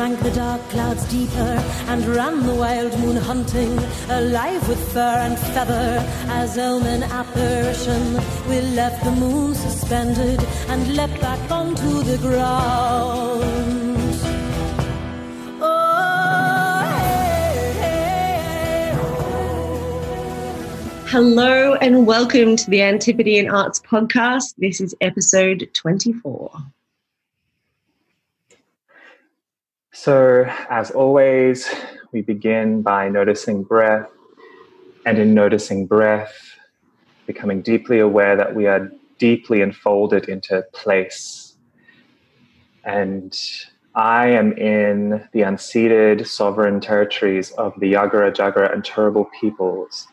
drank the dark clouds deeper and ran the wild moon hunting, alive with fur and feather. As omen apparition, we left the moon suspended and leapt back onto the ground. Hello and welcome to the Antipodean Arts Podcast. This is episode 24. So, as always, we begin by noticing breath, and in noticing breath, becoming deeply aware that we are deeply enfolded into place. And I am in the unceded sovereign territories of the Yagara, Jagara, and Turrbal peoples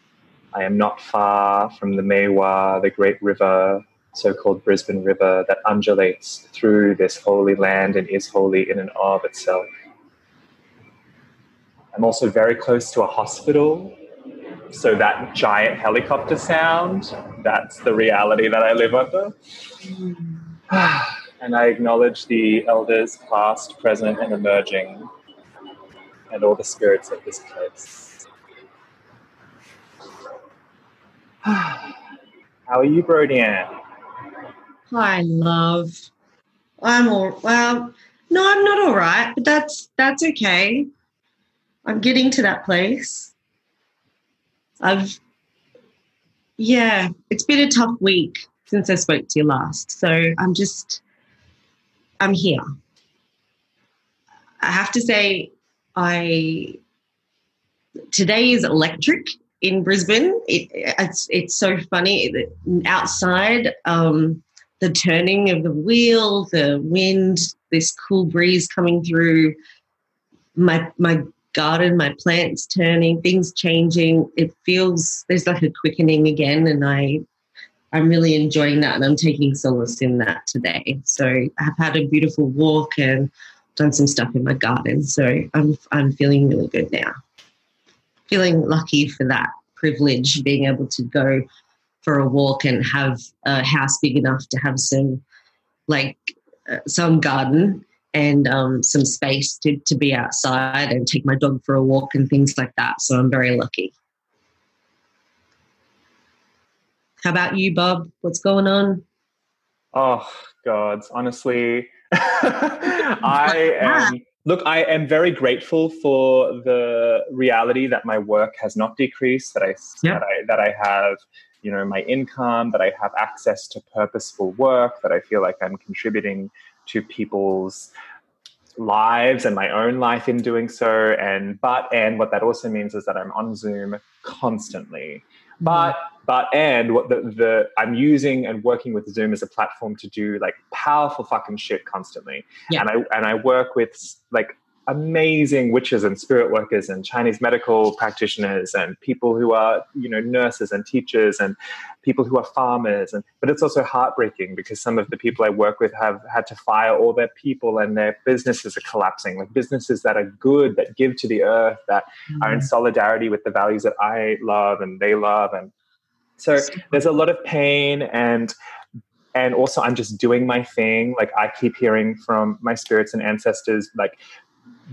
I am not far from the Maiwar, the great river, so called Brisbane River, that undulates through this holy land and is holy in and of itself. I'm also very close to a hospital, so that giant helicopter sound, that's the reality that I live under. and I acknowledge the elders, past, present, and emerging, and all the spirits of this place. How are you, Brodian? Hi, love. I'm all well. No, I'm not all right, but that's that's okay. I'm getting to that place. I've yeah, it's been a tough week since I spoke to you last. So I'm just I'm here. I have to say I today is electric in Brisbane. It, it's it's so funny outside. Um, the turning of the wheel, the wind, this cool breeze coming through. My my garden, my plants turning, things changing. It feels there's like a quickening again, and I I'm really enjoying that, and I'm taking solace in that today. So I've had a beautiful walk and done some stuff in my garden. So I'm I'm feeling really good now feeling lucky for that privilege, being able to go for a walk and have a house big enough to have some, like, uh, some garden and um, some space to, to be outside and take my dog for a walk and things like that. So I'm very lucky. How about you, Bob? What's going on? Oh, God. Honestly, I am Look, I am very grateful for the reality that my work has not decreased, that I, that I that I have, you know, my income, that I have access to purposeful work, that I feel like I'm contributing to people's lives and my own life in doing so. And but and what that also means is that I'm on Zoom constantly. But mm-hmm. but and what the, the I'm using and working with Zoom as a platform to do like powerful fucking shit constantly. Yeah. And I and I work with like amazing witches and spirit workers and Chinese medical practitioners and people who are, you know, nurses and teachers and people who are farmers. And but it's also heartbreaking because some of the people I work with have had to fire all their people and their businesses are collapsing. Like businesses that are good, that give to the earth, that mm-hmm. are in solidarity with the values that I love and they love. And so there's a lot of pain and and also i'm just doing my thing like i keep hearing from my spirits and ancestors like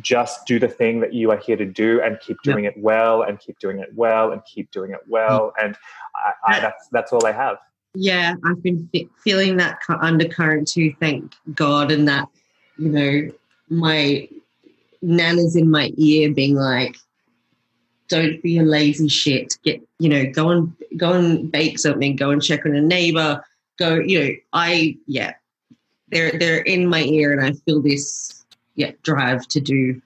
just do the thing that you are here to do and keep doing it well and keep doing it well and keep doing it well mm. and I, I, that's that's all I have. Yeah, I've been feeling that undercurrent too. Thank God, and that you know my nana's in my ear being like, "Don't be a lazy shit. Get you know, go and go and bake something. Go and check on a neighbor. Go, you know, I yeah, they're they're in my ear, and I feel this yeah drive to do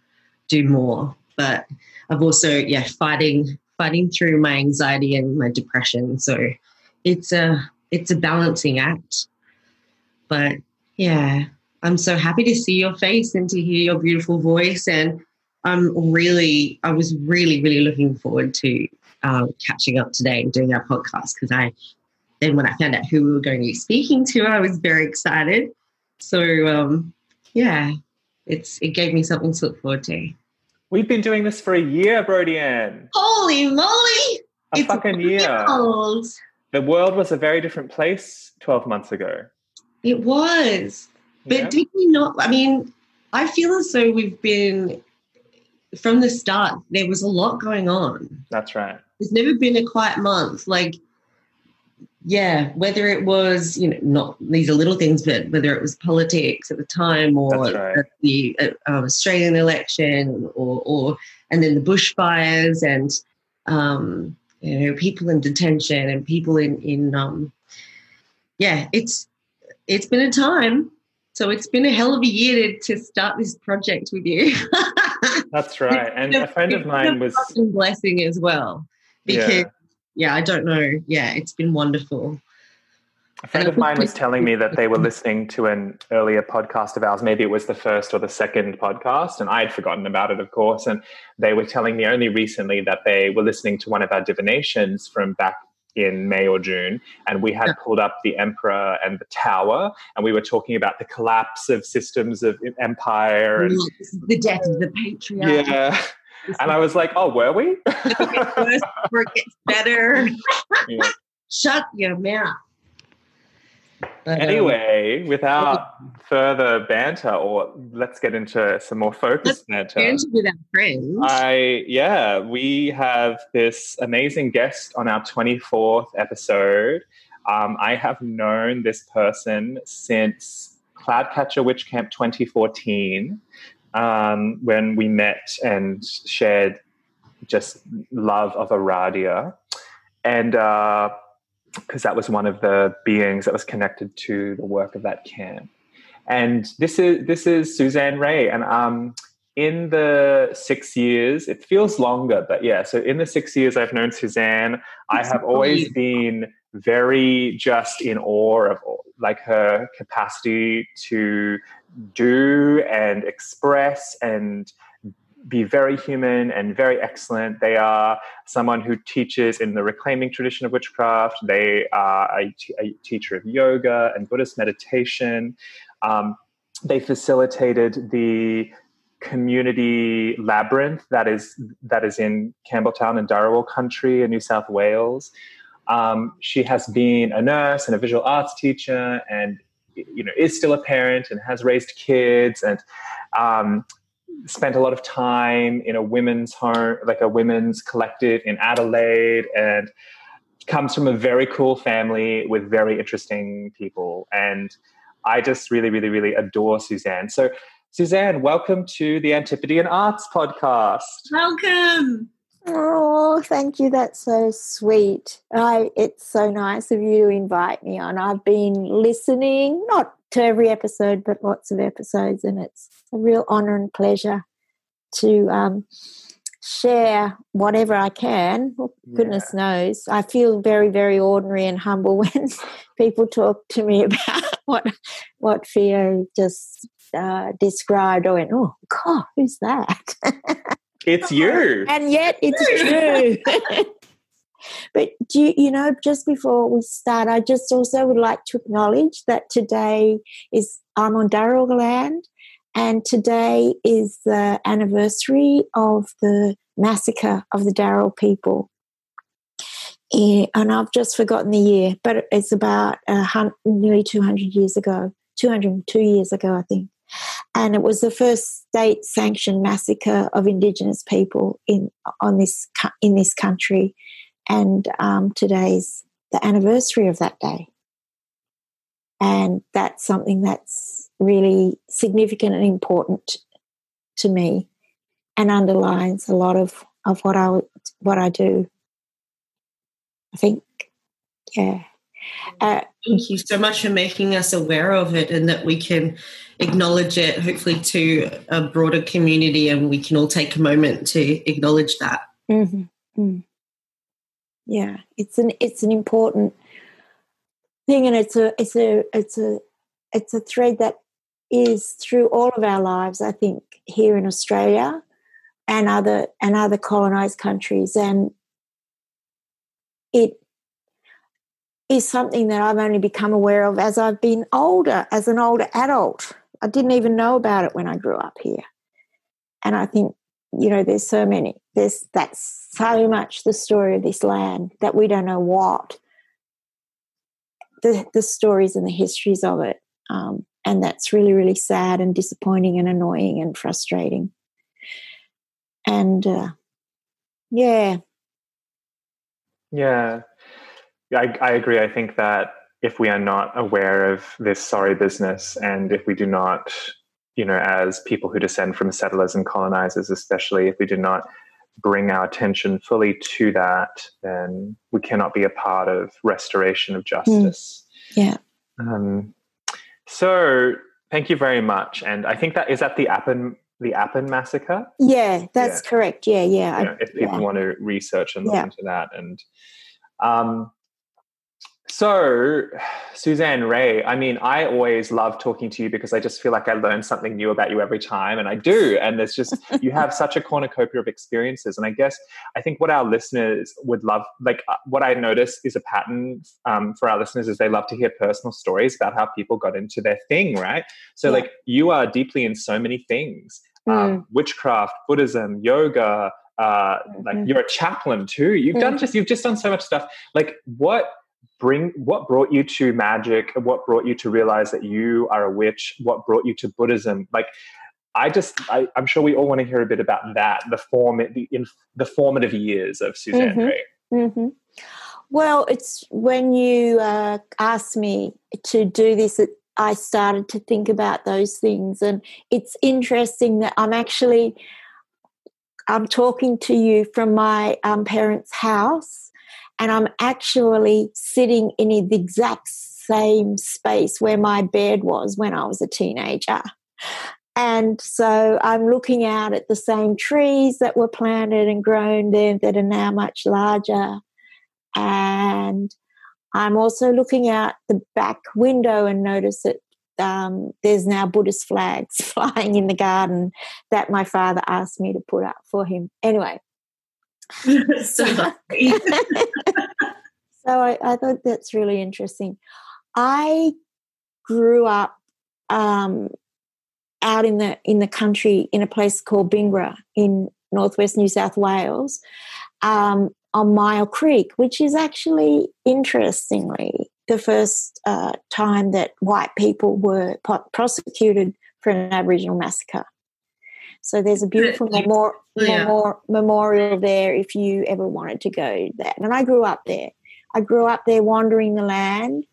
do more. But I've also yeah fighting fighting through my anxiety and my depression. So it's a it's a balancing act. But yeah, I'm so happy to see your face and to hear your beautiful voice. And I'm really, I was really, really looking forward to um, catching up today and doing our podcast because I, then when I found out who we were going to be speaking to, I was very excited. So um, yeah, it's it gave me something to look forward to. We've been doing this for a year, Brodian. Holy moly! A it's fucking year. Old. The world was a very different place 12 months ago. It was. But yeah. did we not? I mean, I feel as though we've been from the start. There was a lot going on. That's right. There's never been a quiet month. Like, yeah, whether it was you know not these are little things, but whether it was politics at the time or right. the uh, uh, Australian election or or and then the bushfires and um, you know people in detention and people in in um, yeah, it's it's been a time. So it's been a hell of a year to, to start this project with you. That's right. And a friend of mine was blessing as well. Because yeah. Yeah, I don't know. Yeah, it's been wonderful. A friend of mine was telling me that they were listening to an earlier podcast of ours. Maybe it was the first or the second podcast, and I had forgotten about it, of course. And they were telling me only recently that they were listening to one of our divinations from back in May or June, and we had yeah. pulled up the Emperor and the Tower, and we were talking about the collapse of systems of empire and the death of the patriarch. Yeah. And I was like, "Oh, were we?" it gets better. Yeah. Shut your mouth. But, anyway, um, without further banter, or let's get into some more focused banter. Banter with our friends. I yeah, we have this amazing guest on our twenty fourth episode. Um, I have known this person since Cloudcatcher Witch Camp 2014, um, when we met and shared just love of Aradia. And uh, because that was one of the beings that was connected to the work of that camp. And this is this is Suzanne Ray, and um, in the six years, it feels longer, but yeah. So in the six years I've known Suzanne, I have always been very just in awe of like her capacity to do and express and be very human and very excellent. They are someone who teaches in the reclaiming tradition of witchcraft. They are a, t- a teacher of yoga and Buddhist meditation. Um, they facilitated the community labyrinth that is that is in Campbelltown and Dharawal country in New South Wales. Um, she has been a nurse and a visual arts teacher, and you know is still a parent and has raised kids and um, spent a lot of time in a women's home, like a women's collective in Adelaide, and comes from a very cool family with very interesting people. And I just really, really, really adore Suzanne. So, Suzanne, welcome to the Antipodean Arts Podcast. Welcome. Oh, thank you. That's so sweet. I, it's so nice of you to invite me on. I've been listening, not to every episode, but lots of episodes, and it's a real honor and pleasure to um, share whatever I can. Well, goodness yeah. knows, I feel very, very ordinary and humble when people talk to me about what what Theo just uh, described. I went, "Oh God, who's that?" It's you. and yet it's true. but do you, you know, just before we start, I just also would like to acknowledge that today is I'm on Dharawal land, and today is the anniversary of the massacre of the Dharawal people. And I've just forgotten the year, but it's about uh, nearly 200 years ago, 202 years ago, I think and it was the first state-sanctioned massacre of Indigenous people in on this in this country, and um, today's the anniversary of that day, and that's something that's really significant and important to me, and underlines a lot of of what I what I do. I think, yeah. Uh, Thank you so much for making us aware of it and that we can acknowledge it, hopefully, to a broader community, and we can all take a moment to acknowledge that. Mm-hmm. Mm. Yeah, it's an it's an important thing, and it's a it's a it's a it's a thread that is through all of our lives. I think here in Australia and other and other colonized countries, and it is something that I've only become aware of as I've been older, as an older adult. I didn't even know about it when I grew up here. And I think, you know, there's so many, there's that's so much the story of this land that we don't know what the, the stories and the histories of it. Um, and that's really really sad and disappointing and annoying and frustrating and uh, yeah yeah I, I agree i think that if we are not aware of this sorry business and if we do not you know as people who descend from settlers and colonizers especially if we do not bring our attention fully to that then we cannot be a part of restoration of justice mm. yeah um, so thank you very much and i think that is that the Appin the Appin massacre yeah that's yeah. correct yeah yeah, you know, if people yeah. want to research and look yeah. into that and um, so, Suzanne Ray, I mean, I always love talking to you because I just feel like I learn something new about you every time, and I do. And there's just, you have such a cornucopia of experiences. And I guess I think what our listeners would love, like uh, what I notice is a pattern um, for our listeners is they love to hear personal stories about how people got into their thing, right? So, yeah. like, you are deeply in so many things um, mm. witchcraft, Buddhism, yoga, uh, like mm-hmm. you're a chaplain too. You've mm. done just you've just done so much stuff. Like what bring what brought you to magic what brought you to realize that you are a witch what brought you to buddhism like i just I, am sure we all want to hear a bit about that the form the in the formative years of suzanne mm-hmm. Rae. Mm-hmm. well it's when you uh, asked me to do this it, i started to think about those things and it's interesting that i'm actually i'm talking to you from my um, parents house and I'm actually sitting in the exact same space where my bed was when I was a teenager. And so I'm looking out at the same trees that were planted and grown there that are now much larger. And I'm also looking out the back window and notice that um, there's now Buddhist flags flying in the garden that my father asked me to put up for him. Anyway, so, so I, I, thought that's really interesting. I grew up um, out in the in the country in a place called Bingara in northwest New South Wales um, on Myall Creek, which is actually interestingly the first uh, time that white people were prosecuted for an Aboriginal massacre. So there's a beautiful memor- yeah. memor- memorial there if you ever wanted to go there. And I grew up there. I grew up there wandering the land.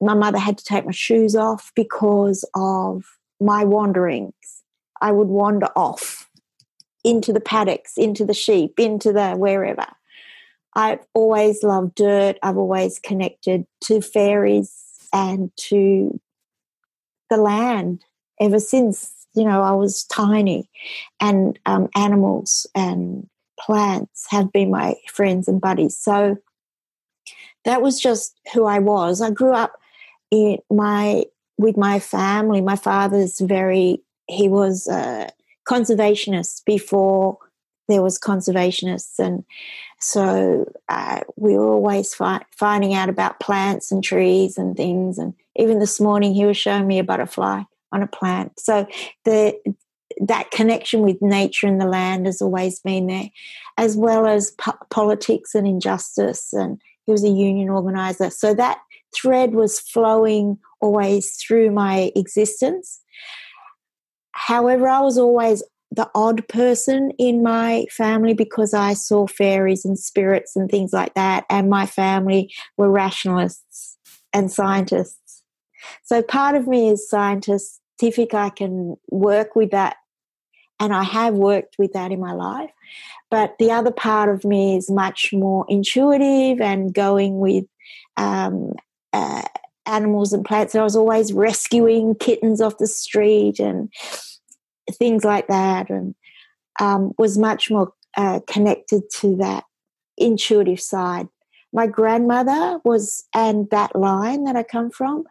My mother had to take my shoes off because of my wanderings. I would wander off into the paddocks, into the sheep, into the wherever. I've always loved dirt. I've always connected to fairies and to the land ever since you know, I was tiny, and um, animals and plants have been my friends and buddies. So that was just who I was. I grew up in my with my family. My father's very he was a conservationist before there was conservationists, and so uh, we were always fi- finding out about plants and trees and things. And even this morning, he was showing me a butterfly on a plant. So the that connection with nature and the land has always been there, as well as po- politics and injustice. And he was a union organizer. So that thread was flowing always through my existence. However, I was always the odd person in my family because I saw fairies and spirits and things like that. And my family were rationalists and scientists. So part of me is scientist scientific, I can work with that. And I have worked with that in my life. But the other part of me is much more intuitive and going with um, uh, animals and plants. So I was always rescuing kittens off the street and things like that, and um, was much more uh, connected to that intuitive side. My grandmother was, and that line that I come from,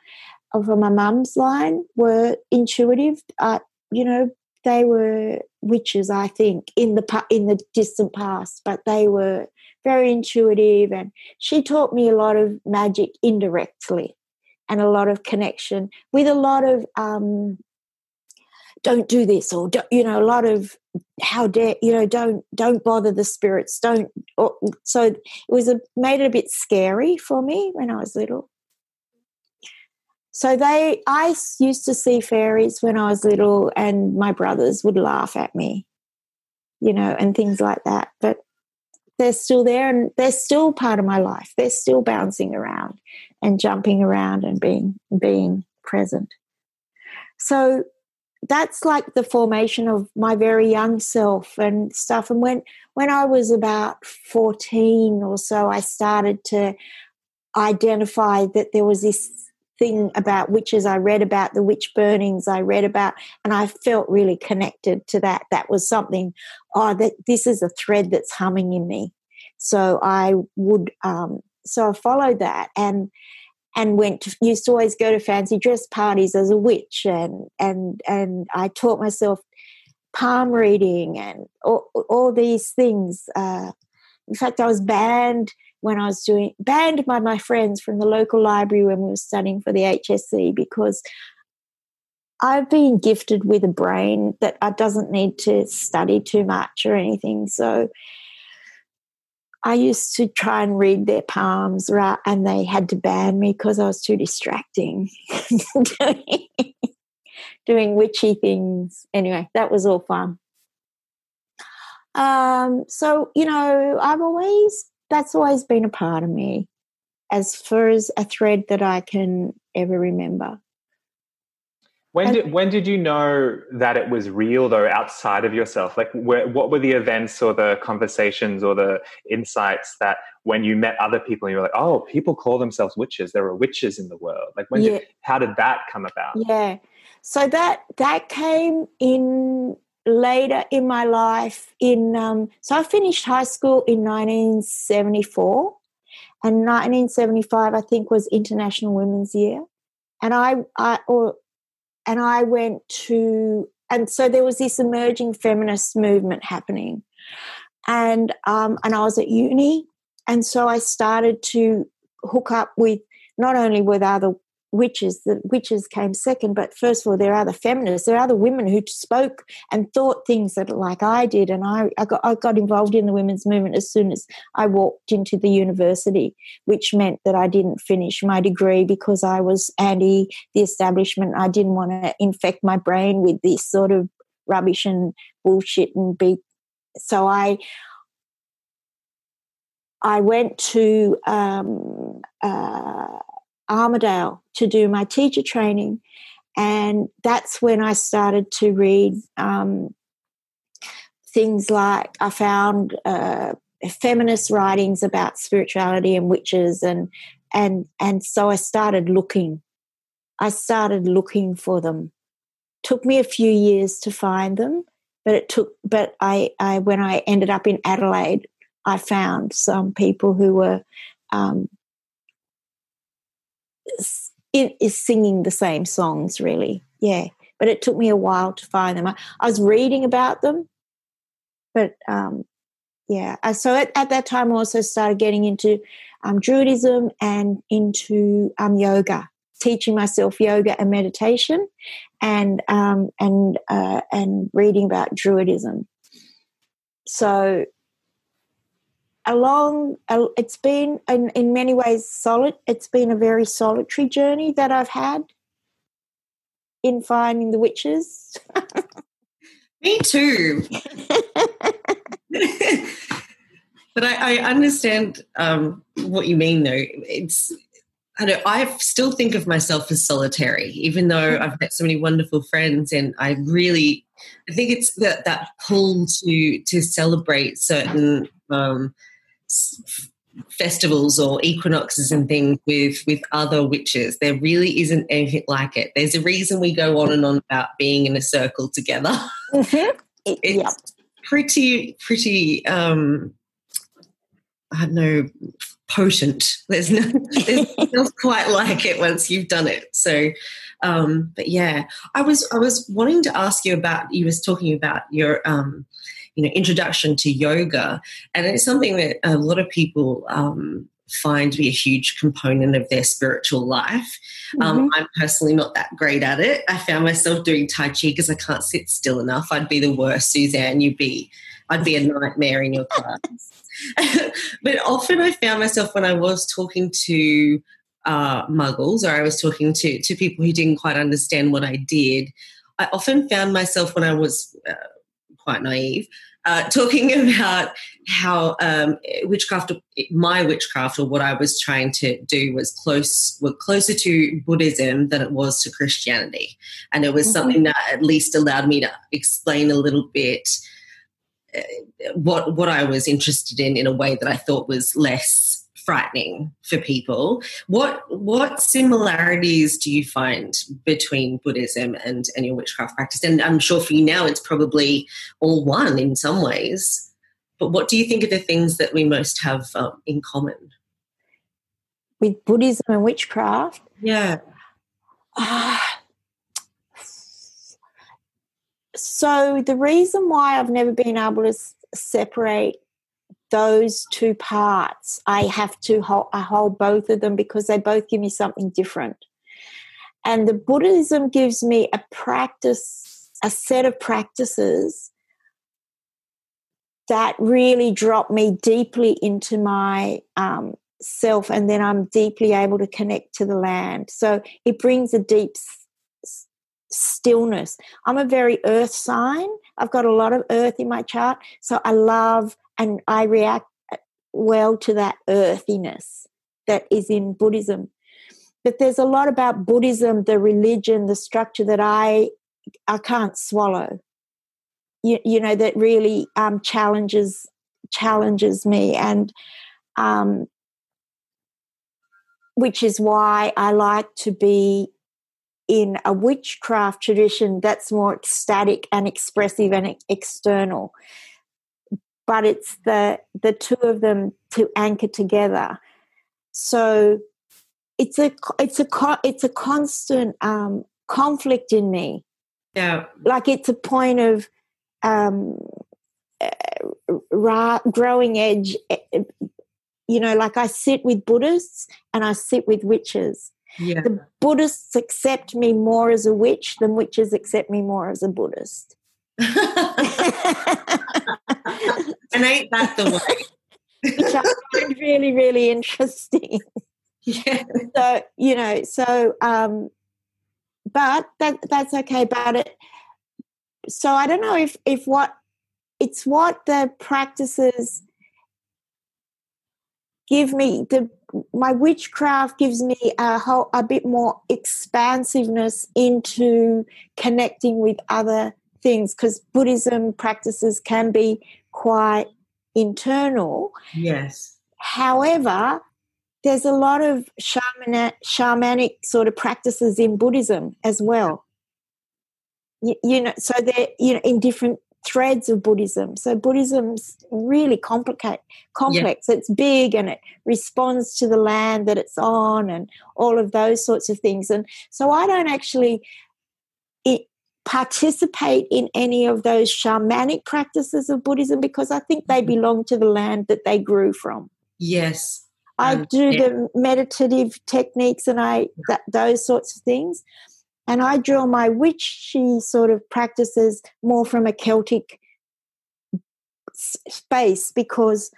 from my mum's line were intuitive. Uh, you know, they were witches, I think, in the in the distant past, but they were very intuitive, and she taught me a lot of magic indirectly, and a lot of connection with a lot of um, don't do this or you know a lot of how dare you know don't don't bother the spirits don't or, so it was a, made it a bit scary for me when i was little so they, I used to see fairies when I was little, and my brothers would laugh at me, you know, and things like that. But they're still there, and they're still part of my life. They're still bouncing around and jumping around and being being present. So that's like the formation of my very young self and stuff. And when when I was about fourteen or so, I started to identify that there was this thing about witches. I read about the witch burnings. I read about, and I felt really connected to that. That was something. Oh, that this is a thread that's humming in me. So I would, um, so I followed that and and went to, used to always go to fancy dress parties as a witch and and and I taught myself palm reading and all, all these things. Uh, in fact, I was banned when I was doing banned by my friends from the local library when we were studying for the HSC because I've been gifted with a brain that I doesn't need to study too much or anything. So I used to try and read their palms, right? And they had to ban me because I was too distracting, doing, witchy things. Anyway, that was all fun. Um, so you know, I've always that's always been a part of me, as far as a thread that I can ever remember. When did when did you know that it was real though outside of yourself? Like where, what were the events or the conversations or the insights that when you met other people and you were like, oh, people call themselves witches. There are witches in the world. Like when yeah. did, how did that come about? Yeah. So that that came in later in my life in um, so I finished high school in 1974 and 1975 I think was International Women's Year. And I, I or and I went to, and so there was this emerging feminist movement happening, and um, and I was at uni, and so I started to hook up with not only with other witches. The witches came second, but first of all, there are the feminists. There are the women who spoke and thought things that like I did, and I, I got I got involved in the women's movement as soon as I walked into the university, which meant that I didn't finish my degree because I was anti the establishment. I didn't want to infect my brain with this sort of rubbish and bullshit and be. So I I went to um, uh, Armidale to do my teacher training. And that's when I started to read um, things like I found uh, feminist writings about spirituality and witches, and and and so I started looking. I started looking for them. Took me a few years to find them, but it took. But I, I when I ended up in Adelaide, I found some people who were um, it is singing the same songs, really. Yeah. But it took me a while to find them. I, I was reading about them, but um, yeah. So at, at, that time, I also started getting into um, Druidism and into um, yoga, teaching myself yoga and meditation, and um, and uh, and reading about Druidism. So along it's been in, in many ways solid. It's been a very solitary journey that i've had in finding the witches. Me too. But I, I understand um, what you mean though. It's I don't I still think of myself as solitary, even though mm. I've met so many wonderful friends and I really I think it's that that pull to to celebrate certain um, festivals or equinoxes and things with with other witches there really isn't anything like it there's a reason we go on and on about being in a circle together mm-hmm. it's yep. pretty pretty um i don't know potent there's no there's not quite like it once you've done it so um but yeah i was i was wanting to ask you about you was talking about your um you know introduction to yoga, and it's something that a lot of people um, find to be a huge component of their spiritual life. Um, mm-hmm. Um, I'm personally not that great at it. I found myself doing Tai Chi because I can't sit still enough. I'd be the worst, Suzanne. You'd be, I'd be a nightmare in your class. but often I found myself when I was talking to uh, muggles, or I was talking to to people who didn't quite understand what I did, I often found myself when I was uh, quite naive. Uh, talking about how um, witchcraft, my witchcraft, or what I was trying to do was close, were closer to Buddhism than it was to Christianity, and it was mm-hmm. something that at least allowed me to explain a little bit uh, what what I was interested in in a way that I thought was less frightening for people. What what similarities do you find between Buddhism and, and your witchcraft practice? And I'm sure for you now it's probably all one in some ways. But what do you think are the things that we most have um, in common? With Buddhism and witchcraft? Yeah. Uh, so the reason why I've never been able to separate those two parts, I have to hold, I hold both of them because they both give me something different. And the Buddhism gives me a practice, a set of practices that really drop me deeply into my um, self, and then I'm deeply able to connect to the land. So it brings a deep s- stillness. I'm a very earth sign. I've got a lot of earth in my chart, so I love and I react well to that earthiness that is in Buddhism. But there's a lot about Buddhism, the religion, the structure that I I can't swallow. You, you know that really um, challenges challenges me, and um, which is why I like to be in a witchcraft tradition that's more ecstatic and expressive and external but it's the the two of them to anchor together. So it's a it's a it's a constant um, conflict in me. Yeah, like it's a point of um, ra- growing edge. Eh, you know, like I sit with Buddhists and I sit with witches. Yeah. The Buddhists accept me more as a witch than witches accept me more as a Buddhist. and ain't that the way? Which I find really, really interesting. Yeah. So, you know, so um but that that's okay. But it so I don't know if if what it's what the practices give me the my witchcraft gives me a whole a bit more expansiveness into connecting with other things because Buddhism practices can be quite internal. Yes. However, there's a lot of shamanic, shamanic sort of practices in Buddhism as well. You, you know, so they're you know in different threads of Buddhism. So Buddhism's really complicate, complex. It's big and it responds to the land that it's on and all of those sorts of things. And so I don't actually participate in any of those shamanic practices of Buddhism because I think they mm-hmm. belong to the land that they grew from. Yes. I um, do yeah. the meditative techniques and I that, those sorts of things. And I draw my witchy sort of practices more from a Celtic space because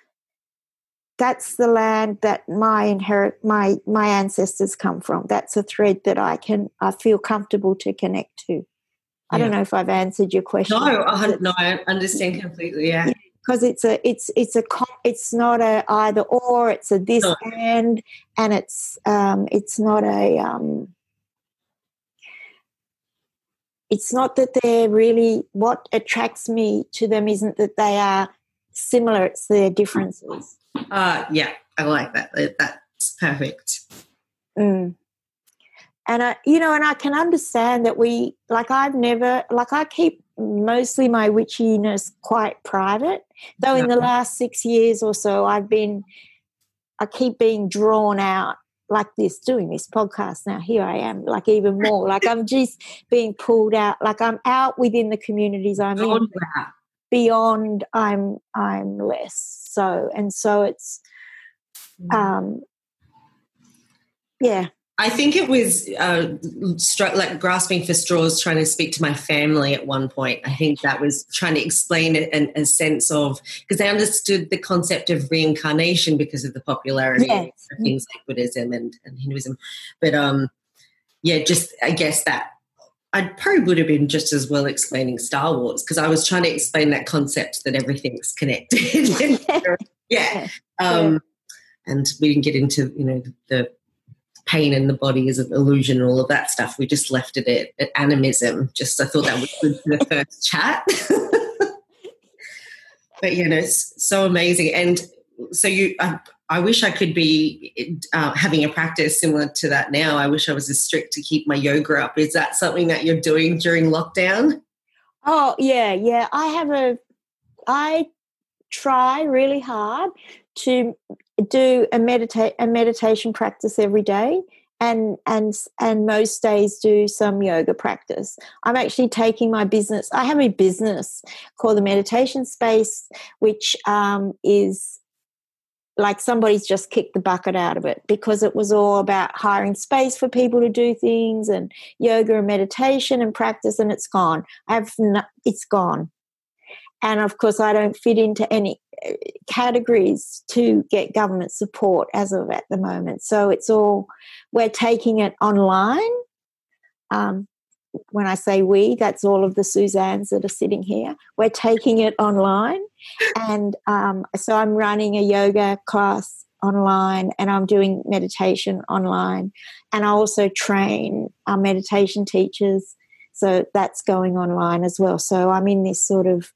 that's the land that my inherit my my ancestors come from. That's a thread that I can I feel comfortable to connect to. I don't know if I've answered your question. No, I, no, I understand completely. Yeah. Because it's a, it's, it's a, it's not a either or. It's a this no. and, and it's, um, it's not a, um, it's not that they're really what attracts me to them isn't that they are similar it's their differences uh yeah i like that that's perfect mm and I, you know, and I can understand that we, like, I've never, like, I keep mostly my witchiness quite private. Though in the last six years or so, I've been, I keep being drawn out like this, doing this podcast. Now here I am, like even more, like I'm just being pulled out, like I'm out within the communities I'm beyond in. Beyond, I'm, I'm less so, and so it's, mm. um, yeah I think it was uh, str- like grasping for straws, trying to speak to my family at one point. I think that was trying to explain a, a sense of because they understood the concept of reincarnation because of the popularity yes. of things like Buddhism and, and Hinduism. But um, yeah, just I guess that I probably would have been just as well explaining Star Wars because I was trying to explain that concept that everything's connected. yeah. Um, and we didn't get into you know the pain in the body is an illusion and all of that stuff. We just left it at, at animism. Just I thought that was good for the first chat. but you know, it's so amazing. And so you, I, I wish I could be uh, having a practice similar to that now. I wish I was as strict to keep my yoga up. Is that something that you're doing during lockdown? Oh yeah, yeah. I have a. I try really hard to do a meditate a meditation practice every day and and and most days do some yoga practice. I'm actually taking my business i have a business called the meditation space which um, is like somebody's just kicked the bucket out of it because it was all about hiring space for people to do things and yoga and meditation and practice and it's gone. I have it's gone and of course i don't fit into any categories to get government support as of at the moment. So it's all, we're taking it online. Um, when I say we, that's all of the Suzannes that are sitting here. We're taking it online. And um, so I'm running a yoga class online and I'm doing meditation online. And I also train our meditation teachers. So that's going online as well. So I'm in this sort of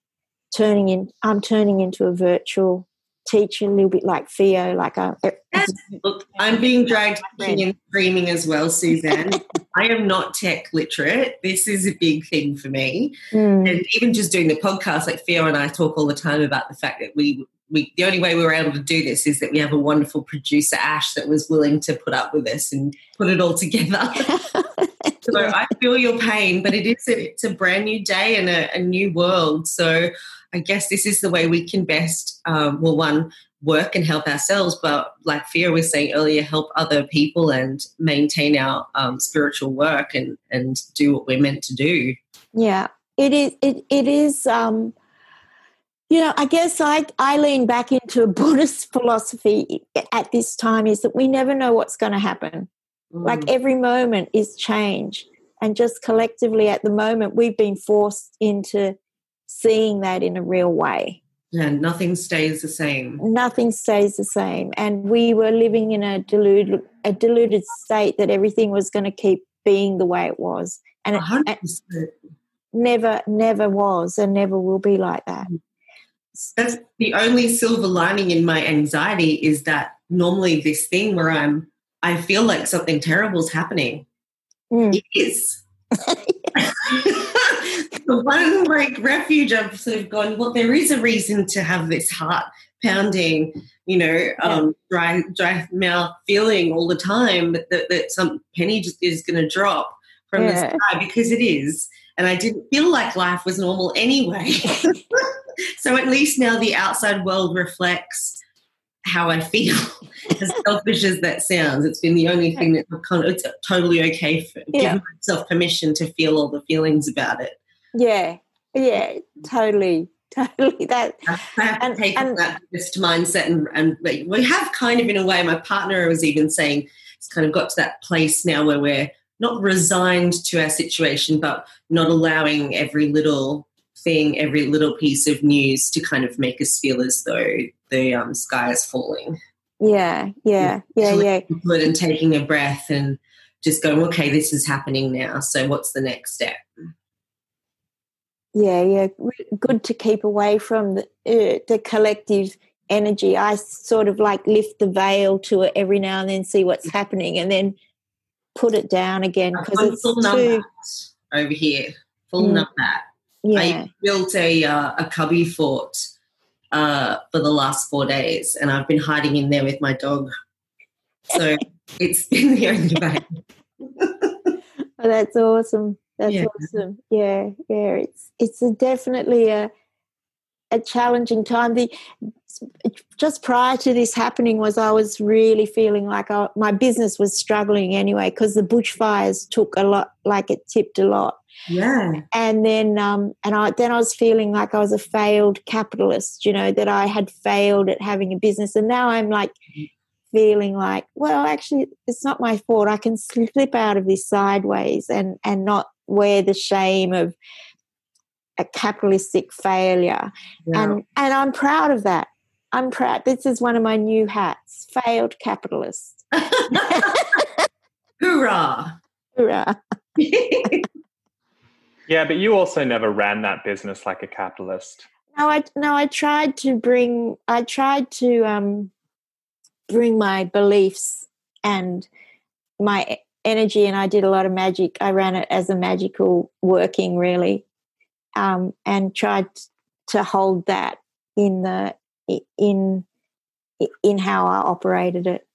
turning in i'm turning into a virtual teacher a little bit like theo like a, Look, i'm being dragged kicking and screaming as well suzanne. I am not tech literate. This is a big thing for me. Mm. and even just doing the podcast like theo and i talk all the time about the fact that we we the only way we were able to do this is that we have a wonderful producer ash that was willing to put up with us and put it all together. So i feel your pain but it is a, it's a brand new day and a, a new world. So I guess this is the way we can best, um, well, one, work and help ourselves, but like Fia was saying earlier, help other people and maintain our um, spiritual work and, and do what we're meant to do. Yeah, it is. It, it is. Um, you know, I guess I, I lean back into a Buddhist philosophy at this time is that we never know what's going to happen. Mm. Like every moment is change. And just collectively at the moment, we've been forced into seeing that in a real way. Yeah, nothing stays the same. Nothing stays the same. And we were living in a deluded, a deluded state that everything was going to keep being the way it was. And it, it never, never was and never will be like that. That's the only silver lining in my anxiety is that normally this thing where I'm, I feel like something terrible is happening. Mm. It is. the one like refuge I've sort of gone, well, there is a reason to have this heart pounding, you know, um, dry dry mouth feeling all the time that, that, that some penny just is going to drop from yeah. the sky because it is. And I didn't feel like life was normal anyway. so at least now the outside world reflects how I feel. as selfish as that sounds, it's been the only thing that kind of, it's totally okay for yeah. giving myself permission to feel all the feelings about it. Yeah, yeah, totally. Totally, that and, take and, that just mindset, and, and we have kind of, in a way, my partner was even saying it's kind of got to that place now where we're not resigned to our situation, but not allowing every little thing, every little piece of news to kind of make us feel as though the um, sky is falling. Yeah, yeah, yeah, yeah. yeah. And taking a breath and just going, okay, this is happening now. So what's the next step? Yeah, yeah, good to keep away from the, uh, the collective energy. I sort of like lift the veil to it every now and then, see what's happening, and then put it down again because it's full too over here, full mm. numbat. Yeah. I built a uh, a cubby fort uh, for the last four days, and I've been hiding in there with my dog. So it's been the only way. oh, that's awesome. That's yeah. awesome. Yeah, yeah. It's it's a definitely a a challenging time. The just prior to this happening was I was really feeling like I, my business was struggling anyway because the bushfires took a lot, like it tipped a lot. Yeah. And then, um, and I then I was feeling like I was a failed capitalist. You know that I had failed at having a business, and now I'm like feeling like, well, actually, it's not my fault. I can slip out of this sideways and and not wear the shame of a capitalistic failure. Yeah. And and I'm proud of that. I'm proud. This is one of my new hats. Failed capitalist. Hoorah. Hoorah. yeah, but you also never ran that business like a capitalist. No, I no, I tried to bring I tried to um bring my beliefs and my energy and I did a lot of magic. I ran it as a magical working really. Um, and tried to hold that in the in in how I operated it.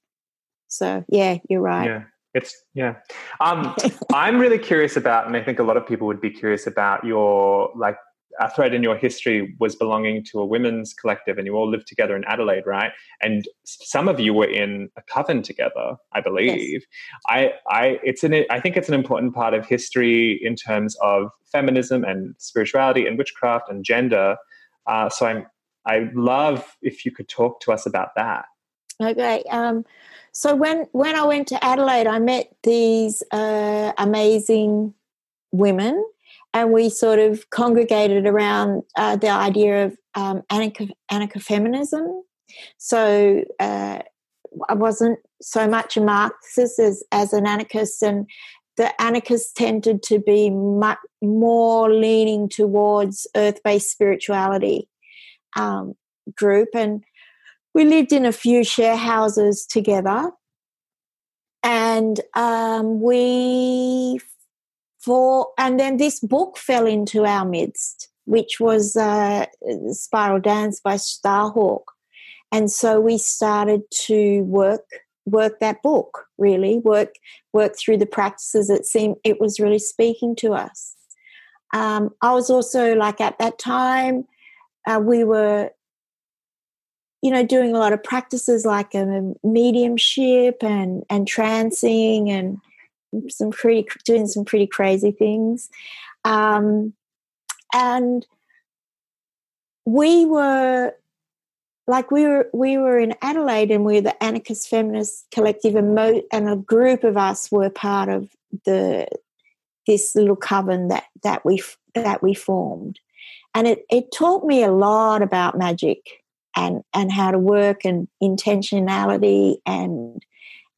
So yeah, you're right. Yeah. It's yeah. Um, I'm really curious about, and I think a lot of people would be curious about your like a thread in your history was belonging to a women's collective and you all lived together in Adelaide, right? And some of you were in a coven together, I believe. Yes. I, I, it's an, I think it's an important part of history in terms of feminism and spirituality and witchcraft and gender. Uh, so I'm, I love if you could talk to us about that. Okay. Um, so when when I went to Adelaide, I met these uh, amazing women and we sort of congregated around uh, the idea of um, anarcho-feminism. So uh, I wasn't so much a Marxist as, as an anarchist, and the anarchists tended to be much more leaning towards earth-based spirituality um, group, and we lived in a few share houses together, and um, we for and then this book fell into our midst which was uh, spiral dance by starhawk. And so we started to work work that book really work work through the practices it seemed it was really speaking to us. Um, i was also like at that time uh, we were you know doing a lot of practices like a um, mediumship and and trancing and some pretty doing some pretty crazy things, um, and we were like we were we were in Adelaide and we were the anarchist feminist collective and, mo- and a group of us were part of the this little coven that that we that we formed. And it it taught me a lot about magic and and how to work and intentionality and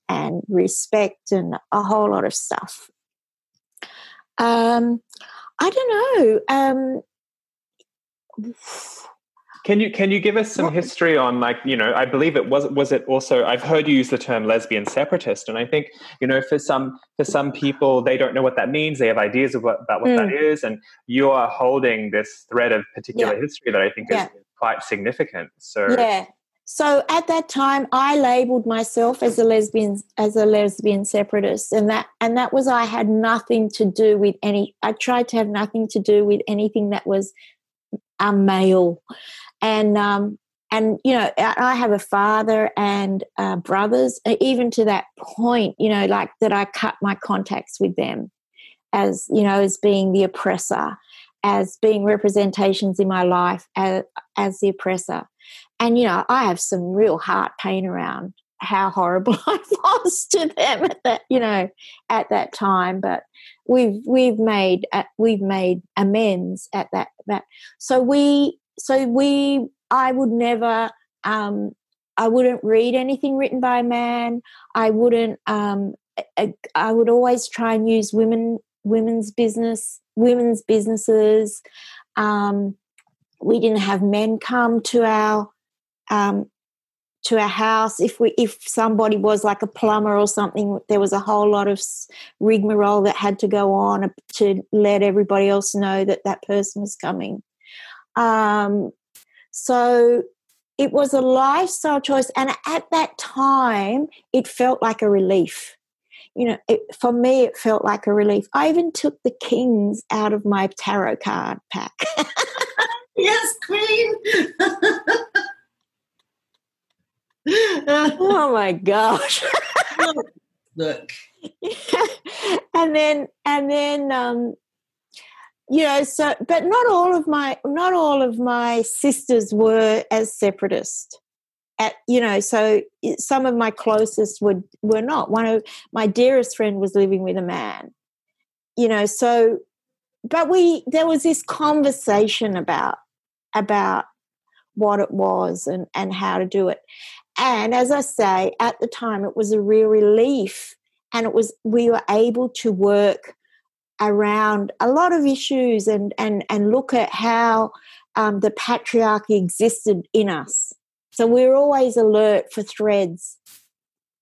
and respect and a whole lot of stuff. Um, I don't know. Um, can you can you give us some history on like you know I believe it was was it also I've heard you use the term lesbian separatist and I think you know for some for some people they don't know what that means they have ideas of what, about what mm. that is and you are holding this thread of particular yeah. history that I think yeah. is quite significant so yeah so at that time, I labelled myself as a lesbian as a lesbian separatist, and that and that was I had nothing to do with any. I tried to have nothing to do with anything that was a male, and um, and you know I have a father and uh, brothers. Even to that point, you know, like that, I cut my contacts with them as you know as being the oppressor, as being representations in my life as, as the oppressor and, you know, I have some real heart pain around how horrible I was to them at that, you know, at that time. But we've we've made uh, we've made amends at that that. So we so we I would never um I wouldn't read anything written by a man. I wouldn't um I would always try and use women women's business women's businesses. Um, we didn't have men come to our um, to a house. If we if somebody was like a plumber or something, there was a whole lot of rigmarole that had to go on to let everybody else know that that person was coming. Um, so it was a lifestyle choice, and at that time, it felt like a relief. You know, it, for me, it felt like a relief. I even took the kings out of my tarot card pack. yes, Queen. oh my gosh. Look. and then and then um you know so but not all of my not all of my sisters were as separatist at you know so some of my closest would were not one of my dearest friend was living with a man you know so but we there was this conversation about about what it was and and how to do it and as i say at the time it was a real relief and it was we were able to work around a lot of issues and and and look at how um, the patriarchy existed in us so we're always alert for threads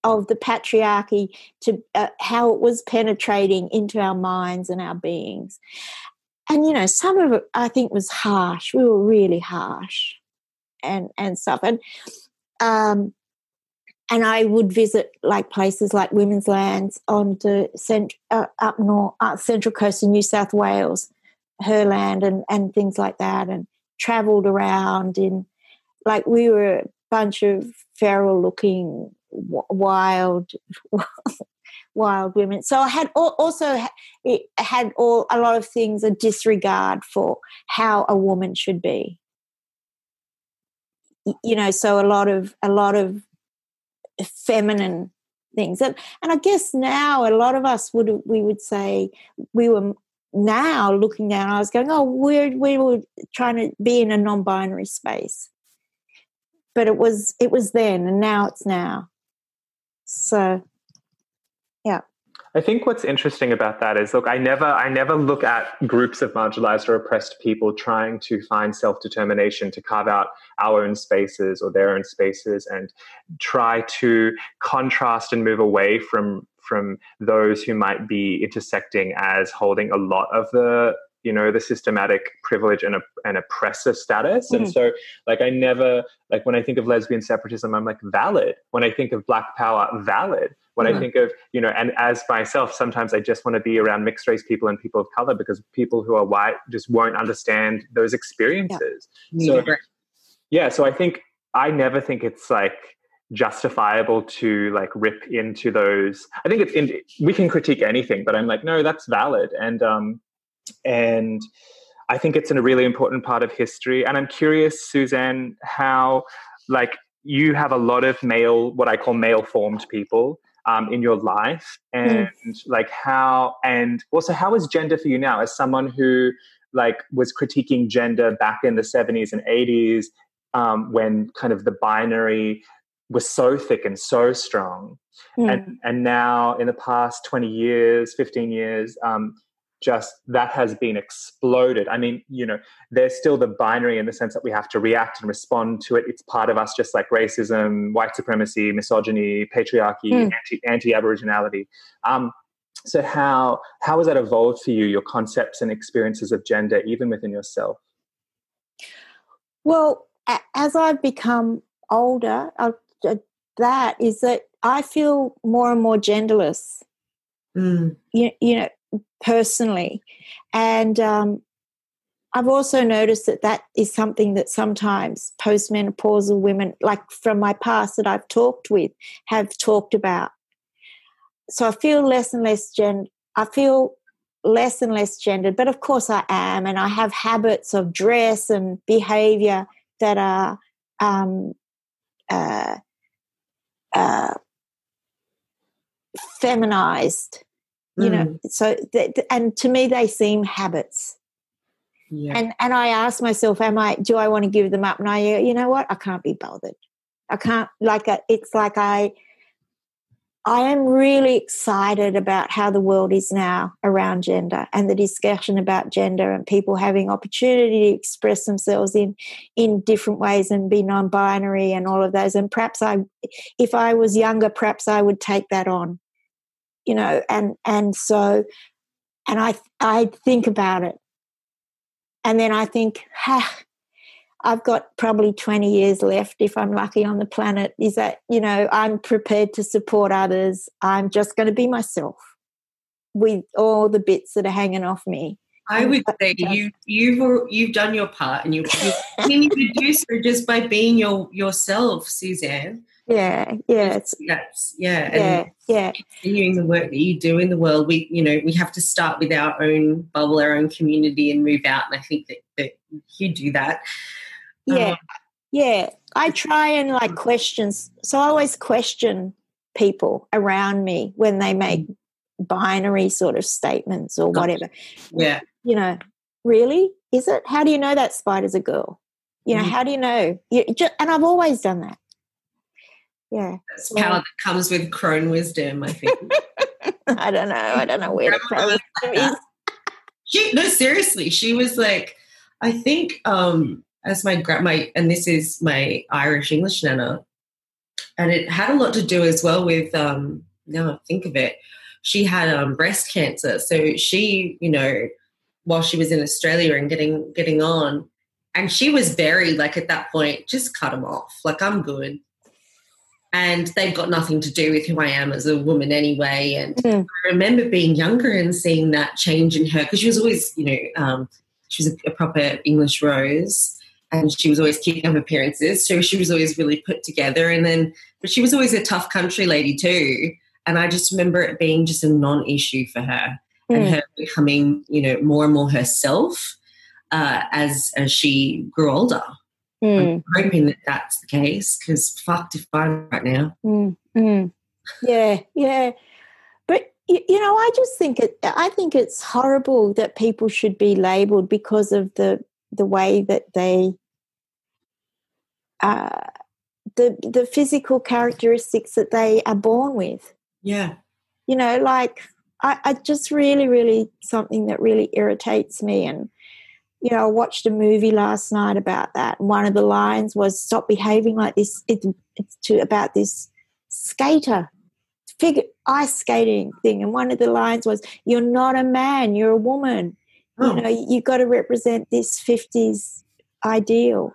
of the patriarchy to uh, how it was penetrating into our minds and our beings. And you know, some of it I think was harsh. We were really harsh and and stuff. And um and I would visit like places like Women's Lands on the cent- uh, up north, uh, central coast of New South Wales, her land, and and things like that, and travelled around in like we were a bunch of feral looking wild wild women. So i had also had all a lot of things a disregard for how a woman should be you know so a lot of a lot of feminine things. And and i guess now a lot of us would we would say we were now looking down i was going oh we're we were trying to be in a non-binary space. But it was it was then and now it's now. So yeah I think what's interesting about that is look, I never I never look at groups of marginalized or oppressed people trying to find self-determination to carve out our own spaces or their own spaces and try to contrast and move away from from those who might be intersecting as holding a lot of the you know the systematic privilege and, and oppressive status. Mm-hmm. and so like i never like when i think of lesbian separatism i'm like valid. When i think of black power valid when mm-hmm. i think of you know and as myself sometimes i just want to be around mixed race people and people of color because people who are white just won't understand those experiences yeah. so yeah. yeah so i think i never think it's like justifiable to like rip into those i think it's in, we can critique anything but i'm like no that's valid and um and I think it's in a really important part of history. And I'm curious, Suzanne, how like you have a lot of male, what I call male formed people um, in your life, and mm. like how, and also how is gender for you now as someone who like was critiquing gender back in the 70s and 80s um, when kind of the binary was so thick and so strong. Mm. And, and now in the past 20 years, 15 years, um, just that has been exploded. I mean, you know, there's still the binary in the sense that we have to react and respond to it. It's part of us, just like racism, white supremacy, misogyny, patriarchy, mm. anti anti Aboriginality. Um, so how how has that evolved for you? Your concepts and experiences of gender, even within yourself. Well, as I've become older, uh, that is that I feel more and more genderless. Mm. You, you know, personally. And um, I've also noticed that that is something that sometimes postmenopausal women, like from my past that I've talked with, have talked about. So I feel less and less gen. I feel less and less gendered, but of course I am, and I have habits of dress and behavior that are um, uh, uh, feminized you mm. know so th- and to me they seem habits. Yeah. and and i ask myself am i do i want to give them up? And i you know what? I can't be bothered. I can't like a, uh, it's like i i am really excited about how the world is now around gender and the discussion about gender and people having opportunity to express themselves in in different ways and be non-binary and all of those. And perhaps i if i was younger perhaps i would take that on you know and and so and i i think about it. And then i think ha i've got probably 20 years left if i'm lucky on the planet. Is that you know i'm prepared to support others. I'm just going to be myself with all the bits that are hanging off me. I would say you you've you've done your part, and you you continue to do so just by being your yourself, Suzanne. Yeah, yeah, it's, yeah, yeah, yeah. Continuing the work that you do in the world, we you know we have to start with our own bubble, our own community, and move out. And I think that, that you do that. Yeah, um, yeah. I try and like questions. So I always question people around me when they make binary sort of statements or whatever. Yeah. You know, really? Is it? How do you know that spider's a girl? You know, mm how do you know? You just, and I've always done that. Yeah. That's so, power that comes with crone wisdom, I think. I don't know. I don't know where the crone wisdom is. She, no, seriously. She was like, I think um as my my and this is my Irish English nana, and it had a lot to do as well with um now I think of it she had um, breast cancer. So she, you know, while she was in Australia and getting getting on, and she was very like at that point, just cut them off. Like I'm good, and they've got nothing to do with who I am as a woman anyway. And mm. I remember being younger and seeing that change in her because she was always, you know, um, she was a, a proper English rose and she was always keeping up appearances. So she was always really put together. And then, but she was always a tough country lady too. And I just remember it being just a non issue for her mm. and hmm. her becoming, you know, more and more herself uh, as, as she grew older. Mm. I'm hoping that that's the case because fucked if I'm right now. Mm. Yeah, yeah. But you know, I just think it. I think it's horrible that people should be labelled because of the the way that they uh, the the physical characteristics that they are born with. Yeah. You know, like I, I just really, really something that really irritates me. And, you know, I watched a movie last night about that. One of the lines was stop behaving like this. It, it's to about this skater figure ice skating thing. And one of the lines was, You're not a man, you're a woman. Oh. You know, you've got to represent this 50s ideal.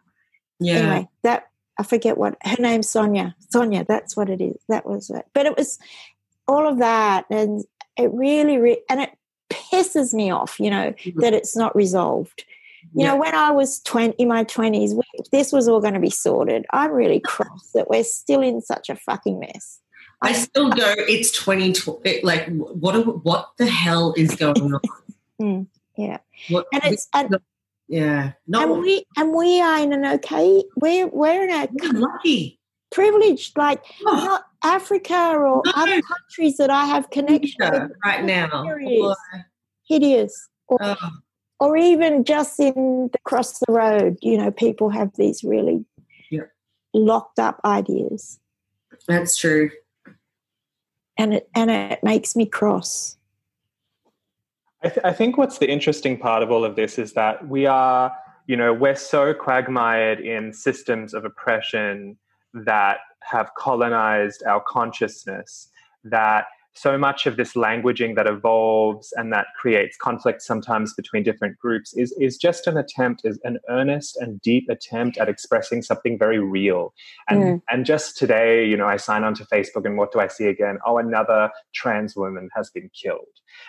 Yeah. Anyway, that I forget what her name's Sonia. Sonia, that's what it is. That was it. But it was all of that and it really re- and it pisses me off you know mm-hmm. that it's not resolved you yeah. know when i was 20 in my 20s this was all going to be sorted i'm really cross that we're still in such a fucking mess i still go it's 2020 like what what the hell is going on mm, yeah what, and it's and, yeah no and we and we are in an okay we're we're in a lucky privileged like oh. not Africa or no. other countries that I have connection with right now. Hideous. Or, oh. Or, even just in the, across the road, you know, people have these really yeah. locked up ideas. That's true. And it and it makes me cross. I, th- I think what's the interesting part of all of this is that we are, you know, we're so quagmired in systems of oppression that have colonized our consciousness that so much of this languaging that evolves and that creates conflict sometimes between different groups is, is just an attempt, is an earnest and deep attempt at expressing something very real. And mm. and just today, you know, I sign on to Facebook and what do I see again? Oh, another trans woman has been killed.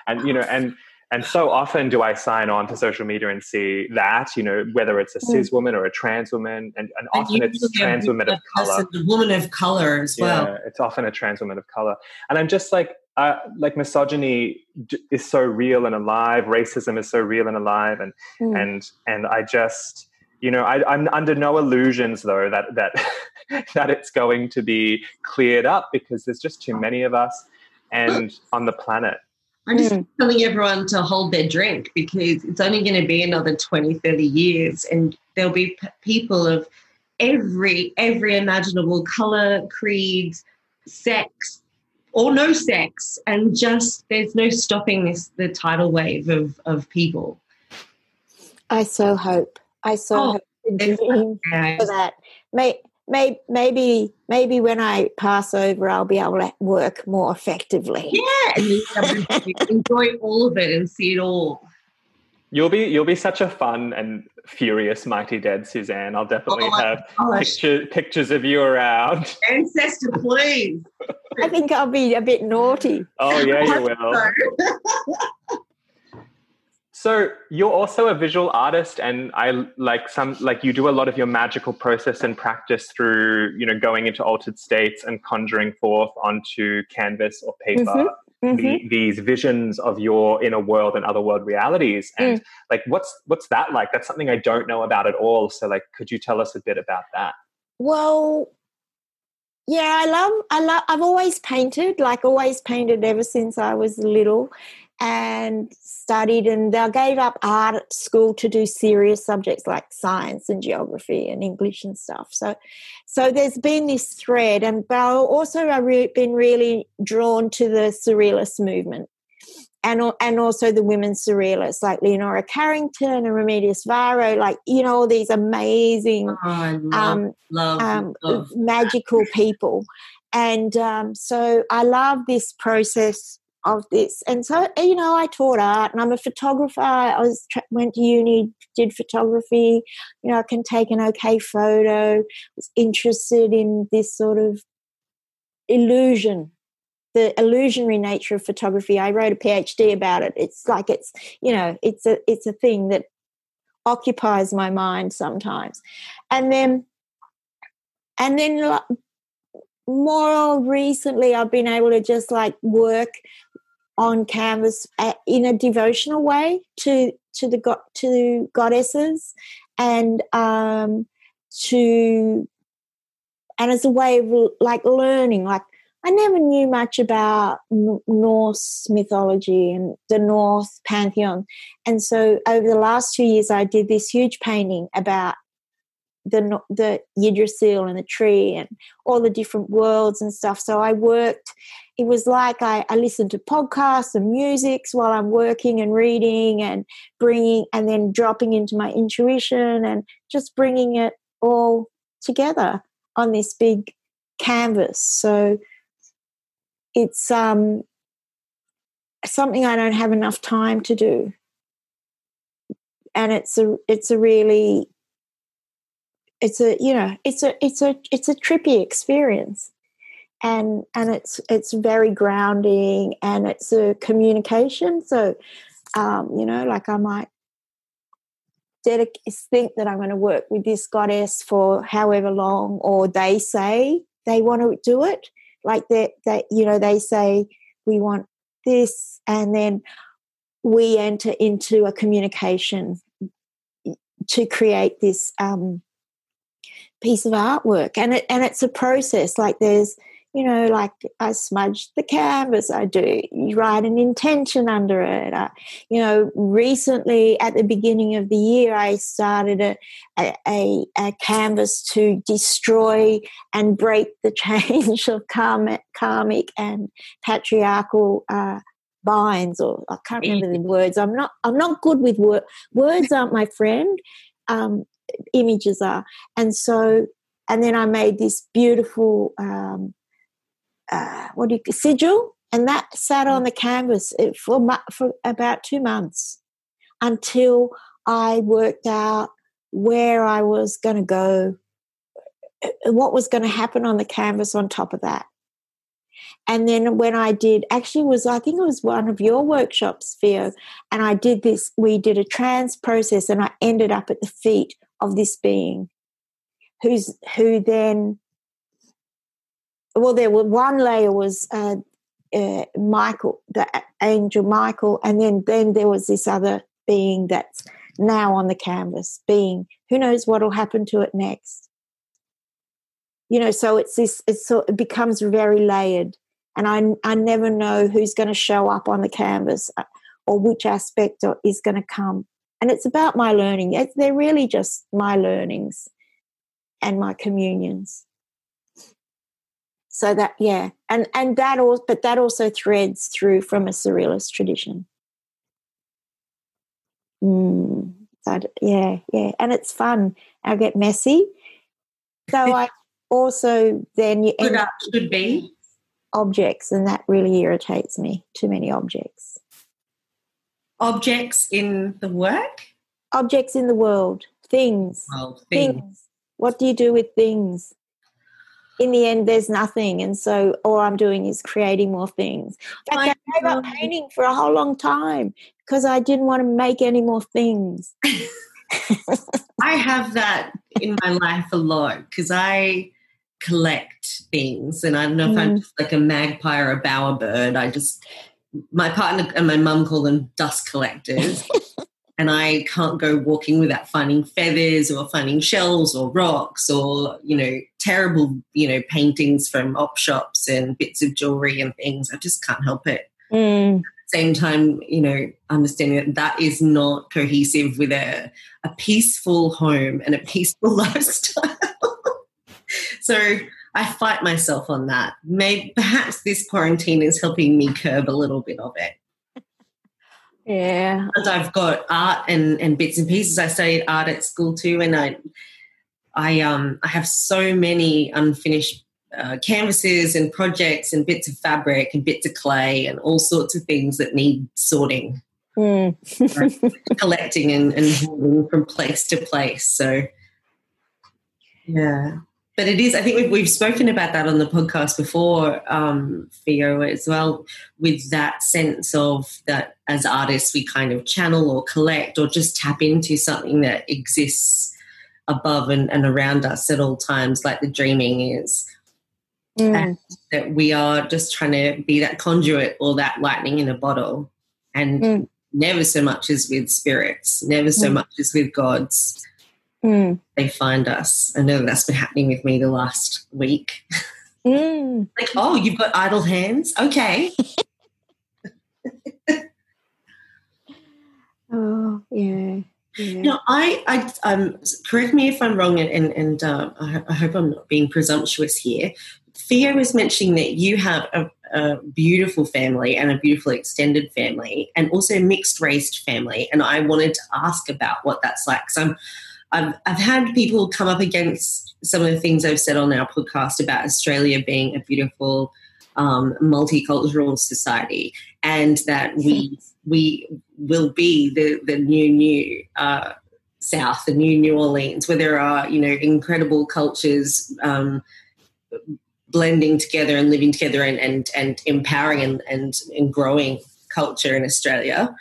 And you know, and and so often do I sign on to social media and see that, you know, whether it's a mm. cis woman or a trans woman, and, and often it's trans women of color. A woman of color as well. Yeah, it's often a trans woman of color. And I'm just like, uh, like misogyny is so real and alive. Racism is so real and alive, and mm. and and I just, you know, I, I'm under no illusions though that that that it's going to be cleared up because there's just too many of us, and on the planet. I'm just mm. telling everyone to hold their drink because it's only going to be another 20, 30 years, and there'll be p- people of every every imaginable color, creed, sex, or no sex, and just there's no stopping this the tidal wave of of people. I so hope. I so oh, hope for that. May maybe maybe maybe when I pass over, I'll be able to work more effectively. Yeah, enjoy all of it and see it all. You'll be you'll be such a fun and furious mighty dead Suzanne. I'll definitely oh have picture, pictures of you around. Ancestor, please. I think I'll be a bit naughty. Oh yeah, you will. So you're also a visual artist, and I like some like you do a lot of your magical process and practice through you know going into altered states and conjuring forth onto canvas or paper. Mm-hmm. Mm-hmm. The, these visions of your inner world and other world realities and mm. like what's what's that like that's something i don't know about at all so like could you tell us a bit about that well yeah i love i love i've always painted like always painted ever since i was little and studied and I gave up art at school to do serious subjects like science and geography and English and stuff. So, so there's been this thread, and but also I've re- been really drawn to the surrealist movement. And, and also the women surrealists like Leonora Carrington and Remedios Varo, like, you know, all these amazing, oh, love, um, love, um, love. magical people. And um, so I love this process of this. And so, you know, I taught art and I'm a photographer. I was went to uni, did photography. You know, I can take an okay photo. Was interested in this sort of illusion, the illusionary nature of photography. I wrote a PhD about it. It's like it's, you know, it's a it's a thing that occupies my mind sometimes. And then and then more recently i've been able to just like work on canvas in a devotional way to to the god to goddesses and um to and as a way of like learning like i never knew much about norse mythology and the Norse pantheon and so over the last two years i did this huge painting about the the Yggdrasil and the tree and all the different worlds and stuff. So I worked. It was like I, I listened to podcasts and musics while I'm working and reading and bringing and then dropping into my intuition and just bringing it all together on this big canvas. So it's um something I don't have enough time to do. And it's a it's a really it's a you know it's a it's a it's a trippy experience and and it's it's very grounding and it's a communication. So um you know like i might dedic- think that i'm going to work with this goddess for however long or they say they want to do it. Like that that you know they say we want this and then we enter into a communication to create this um piece of artwork. And it and it's a process. Like there's you know like i smudge the canvas i do you write an intention under it. I, you know recently at the beginning of the year i started a, a, a canvas to destroy and break the change of karmic, karmic and patriarchal uh, binds or i can't remember the words. I'm not i'm not good with word, words aren't my friend um, images are. And so, and then I made this beautiful, um, uh, what do you sigil, and that sat on the canvas for for about two months until I worked out where I was going to go, uh, what was going to happen on the canvas on top of that. And then when I did, actually was I think it was one of your workshops, Theo, and I did this. We did a trance process, and I ended up at the feet of this being who's who then well there were one layer was uh, uh, michael the angel michael and then then there was this other being that's now on the canvas being who knows what will happen to it next you know so it's this it's so it becomes very layered and i i never know who's going to show up on the canvas uh, or which aspect is going to come and it's about my learning. It's, they're really just my learnings and my communions. So that yeah, and and that all, but that also threads through from a surrealist tradition. Mm, that yeah, yeah, and it's fun. I get messy, so I also then you end up should be objects, and that really irritates me. Too many objects objects in the work? Objects in the world, things. Well, things. things. What do you do with things? In the end, there's nothing, and so all I'm doing is creating more things. In fact, I, gave up painting for a whole long time because I didn't want to make any more things. I have that in my life a lot because I collect things, and I don't know if I'm Mm. just like a magpie or a bowerbird. I just my partner and my mum call them dust collectors. And I can't go walking without finding feathers or finding shells or rocks or, you know, terrible, you know, paintings from op shops and bits of jewelry and things. I just can't help it. Mm, Same time, you know, understanding that that is not cohesive with a, a peaceful home and a peaceful lifestyle. so I fight myself on that. Maybe perhaps this quarantine is helping me curb a little bit of it. Yeah. And I've got art and, and bits and pieces. I studied art at school too, and I I um I have so many unfinished uh, canvases and projects and bits of fabric and bits of clay and all sorts of things that need sorting, Mm. collecting and, and from place to place. So yeah. But it is, I think we've, we've spoken about that on the podcast before, um, Theo, as well, with that sense of that as artists, we kind of channel or collect or just tap into something that exists above and, and around us at all times, like the dreaming is. Mm. That we are just trying to be that conduit or that lightning in a bottle. And Mm. never so much as with spirits, never so Mm. much as with gods Mm. they find us. I know that's been happening with me the last week. Mm. Like, oh, you've got idle hands? Okay. Oh, yeah. yeah. No, I, I, um, correct me if I'm wrong, and and, and uh, I, ho- I hope I'm not being presumptuous here. Theo was mentioning that you have a, a beautiful family and a beautiful extended family, and also mixed raced family. And I wanted to ask about what that's like because I'm, I've, I've had people come up against some of the things I've said on our podcast about Australia being a beautiful um, multicultural society, and that we we will be the the new new uh, South, the new New Orleans, where there are you know incredible cultures um, blending together and living together and and, and empowering and, and and growing culture in Australia.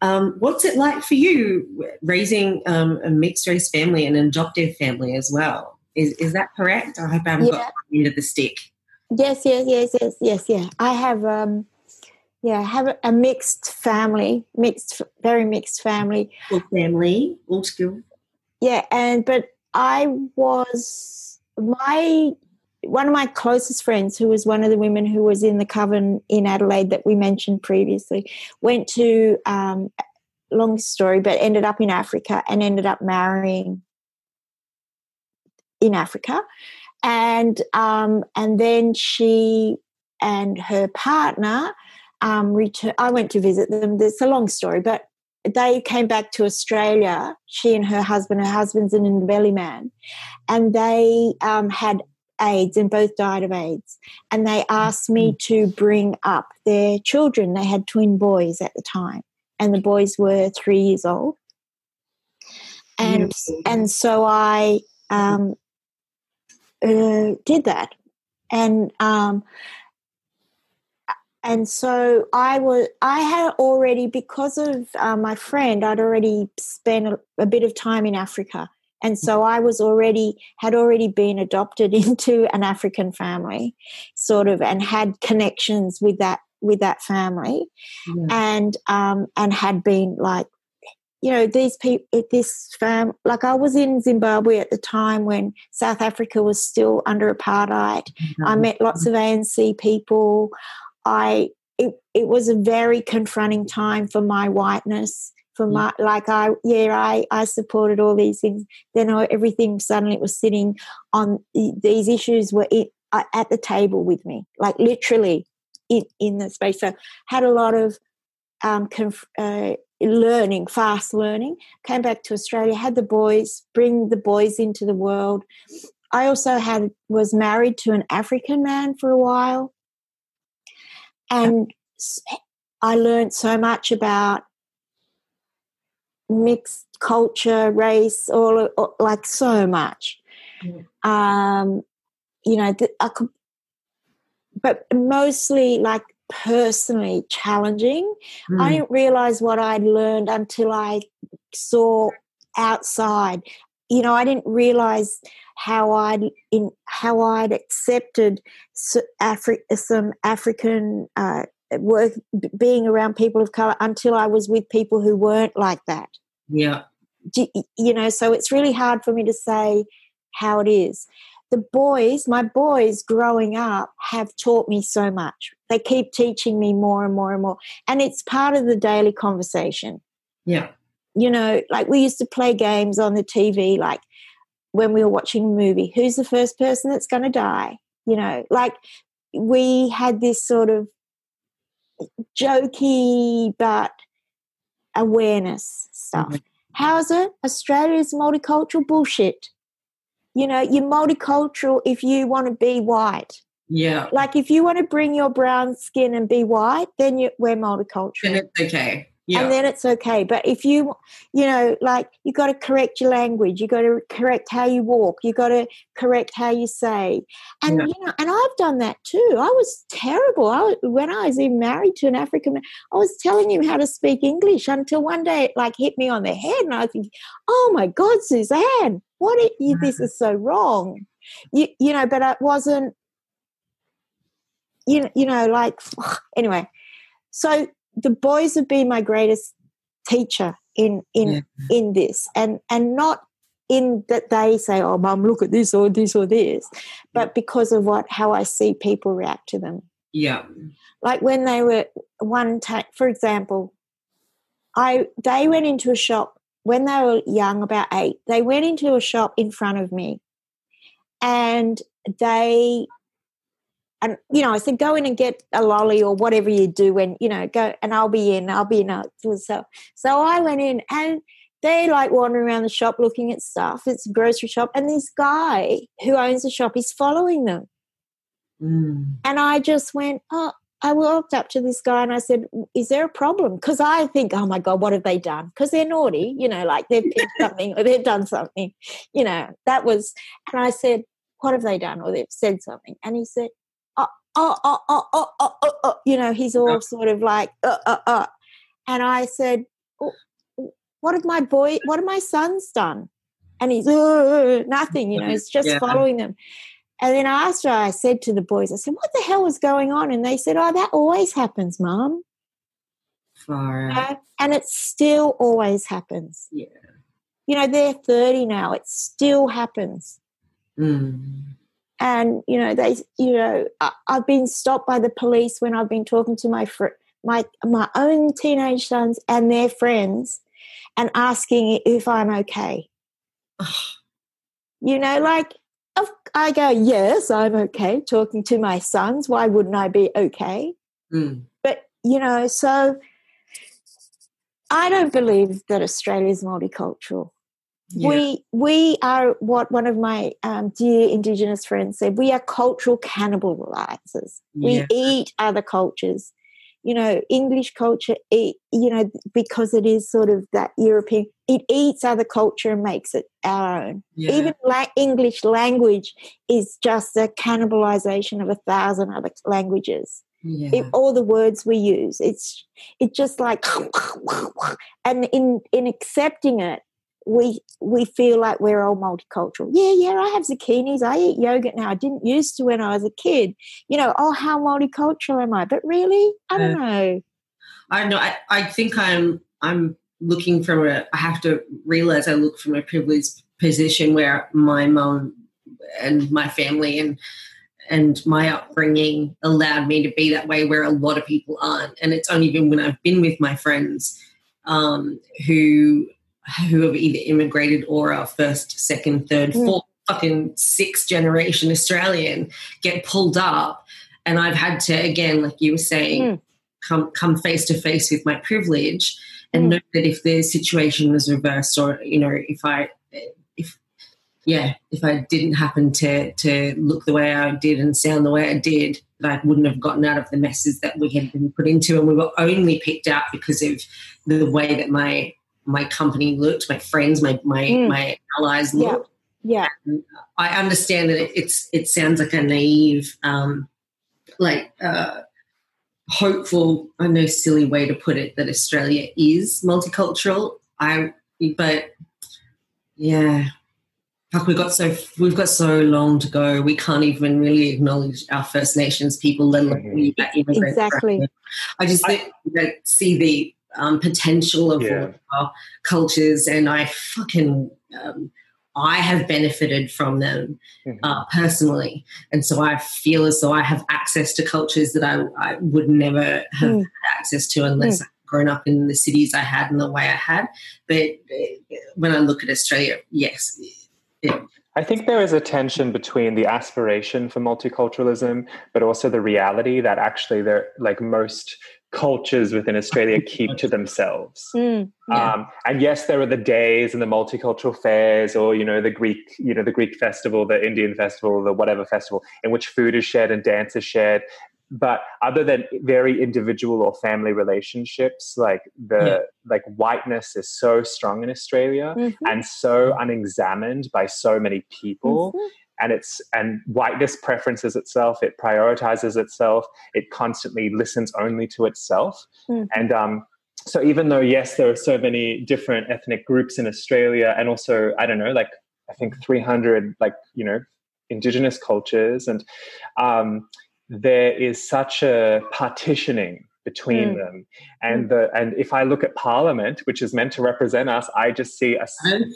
Um, what's it like for you raising um, a mixed race family and an adoptive family as well? Is, is that correct? I hope I haven't Yeah. got the end of the stick. Yes, yes, yes, yes, yes, yeah. I have, um, yeah, I have a, mixed family, mixed, very mixed family. Full family, all school. Yeah, and but I was my one of my closest friends, who was one of the women who was in the coven in Adelaide that we mentioned previously, went to um, long story, but ended up in Africa and ended up marrying in Africa, and um, and then she and her partner um. I went to visit them. It's a long story, but they came back to Australia. She and her husband. Her husband's an Ndebele man, and they um, had AIDS and both died of AIDS. And they asked me to bring up their children. They had twin boys at the time, and the boys were three years old. And and so I um, uh, did that, and um, and so I was I had already because of uh, my friend I'd already spent a, a bit of time in Africa, and mm-hmm. so I was already had already been adopted into an African family, sort of, and had connections with that with that family, Yeah. and um, and had been like you know these people eh, this fam like i was in zimbabwe at the time when south africa was still under apartheid. I mm-hmm. met lots of anc people. I it, it was a very confronting time for my whiteness for my like i yeah i i supported all these things then I, everything suddenly was sitting on these issues were it, uh, at the table with me like literally in in the space so had a lot of um, conf- uh, learning, fast learning. Came back to Australia, had the boys, bring the boys into the world. I also had was married to an African man for a while, and I learned so much about mixed culture, race, all, all like so much. Um, you know, th- I could, but mostly like personally challenging. Mm. I didn't realize what I'd learned until I saw outside. You know, I didn't realize how I'd in how I'd accepted Afri- some African uh, work b- being around people of color until I was with people who weren't like that. Yeah. Do- You know, so it's really hard for me to say how it is. The boys, my boys growing up, have taught me so much. They keep teaching me more and more and more. And it's part of the daily conversation Yeah. you know, like we used to play games on the TV, like when we were watching a movie, who's the first person that's going to die? You know, like we had this sort of jokey but awareness stuff. Mhm. How's it? Australia's multicultural bullshit. You know, you're multicultural if you want to be white. Yeah. Like if you want to bring your brown skin and be white, then you, we're multicultural Then it's okay. Yeah. and then it's okay. But if you, you know, like you got to correct your language, you got to correct how you walk, you got to correct how you say, and Yeah. you know, and I've done that too. I was terrible. I when I was even married to an African man, I was telling him how to speak English until one day it like hit me on the head, and I think oh my God, Suzanne, what? It, you, mm-hmm. this is so wrong. You, you know, but it wasn't. You, you know, like anyway. So the boys have been my greatest teacher in in Yeah. in this and and not in that they say oh mum look at this or this or this but because of what how i see people react to them yeah. like when they were one time for example i they went into a shop when they were young about eight they went into a shop in front of me and they and you know i said go in and get a lolly or whatever you do when you know go and i'll be in i'll be in a, so so i went in and they like wandering around the shop looking at stuff it's a grocery shop and this guy who owns the shop is following them Mm. and I just went, oh, I walked up to this guy and I said, is there a problem? Because I think, oh my God, what have they done? Because they're naughty, you know, like they've picked something or they've done something, you know, that was, and I said, what have they done? Or they've said something. And he said, oh, oh, oh, oh, oh, oh, oh, you know, he's all sort of like, uh, uh, uh. And I said, oh, what have my boy, what have my sons done? And he's, uh, nothing, you know, he's just Yeah. following them. And then after I said to the boys, I said, What the hell was going on? And they said, Oh, that always happens, Mom. Far out. Uh, and it still always happens. Yeah. You know, they're 30 now. It still happens. Mm. And, you know, they, you know, I, I've been stopped by the police when I've been talking to my fr- my my own teenage sons and their friends and asking if I'm okay. You know, like I go, yes, I'm okay. Talking to my sons, why wouldn't I be okay? Mm. But you know, so I don't believe that Australia is multicultural. Yeah. We we are what one of my um, dear Indigenous friends said. We are cultural cannibalizers. We Yeah. eat other cultures. You know, English culture. Eat, you know, because it is sort of that European. It eats other culture and makes it our own. yeah. Even la- English language is just a cannibalization of a thousand other languages yeah. it, all the words we use it's it's just like and in in accepting it we we feel like we're all multicultural yeah yeah i have zucchinis i eat yogurt now i didn't used to when i was a kid you know oh how multicultural am i but really i don't know I don't know. I, I think I'm I'm looking from a. I have to realize I look from a privileged position where my mom and my family and and my upbringing allowed me to be that way, where a lot of people aren't. And it's only been when I've been with my friends um, who who have either immigrated or are first, second, third, Mm. fourth, fucking sixth generation Australian get pulled up, and I've had to again, like you were saying Mm. come come face to face with my privilege and Mm. know that if the situation was reversed or you know if i if yeah if i didn't happen to to look the way i did and sound the way i did that i wouldn't have gotten out of the messes that we had been put into and we were only picked out because of the way that my my company looked my friends my my Mm. my allies Yeah. looked yeah I understand that it, it's it sounds like a naive, um, like uh, hopeful. I know silly way to put it that Australia is multicultural. I but yeah, fuck, we've got so we've got so long to go. We can't even really acknowledge our First Nations people, let alone mm-hmm. exactly. I just I, see the um, potential of yeah. our cultures, and I fucking um, I have benefited from them mm-hmm. uh, personally, and so I feel as though I have access to cultures that I, I would never have mm. access to unless. Mm. Grown up in the cities I had and the way I had, but uh, when I look at Australia, yes, yeah. I think there is a tension between the aspiration for multiculturalism, but also the reality that actually they're like most cultures within Australia keep to themselves. Mm, yeah. um, and yes, there are the days and the multicultural fairs, or you know the Greek, you know the Greek festival, the Indian festival, the whatever festival, in which food is shared and dance is shared but other than very individual or family relationships like the yeah. like whiteness is so strong in australia mm-hmm. and so unexamined by so many people mm-hmm. And it's and whiteness preferences itself it prioritizes itself it constantly listens only to itself mm-hmm. and um so even though yes there are so many different ethnic groups in australia and also i don't know like i think 300 like you know indigenous cultures and um there is such a partitioning between mm. them and mm. the and if i look at parliament which is meant to represent us i just see a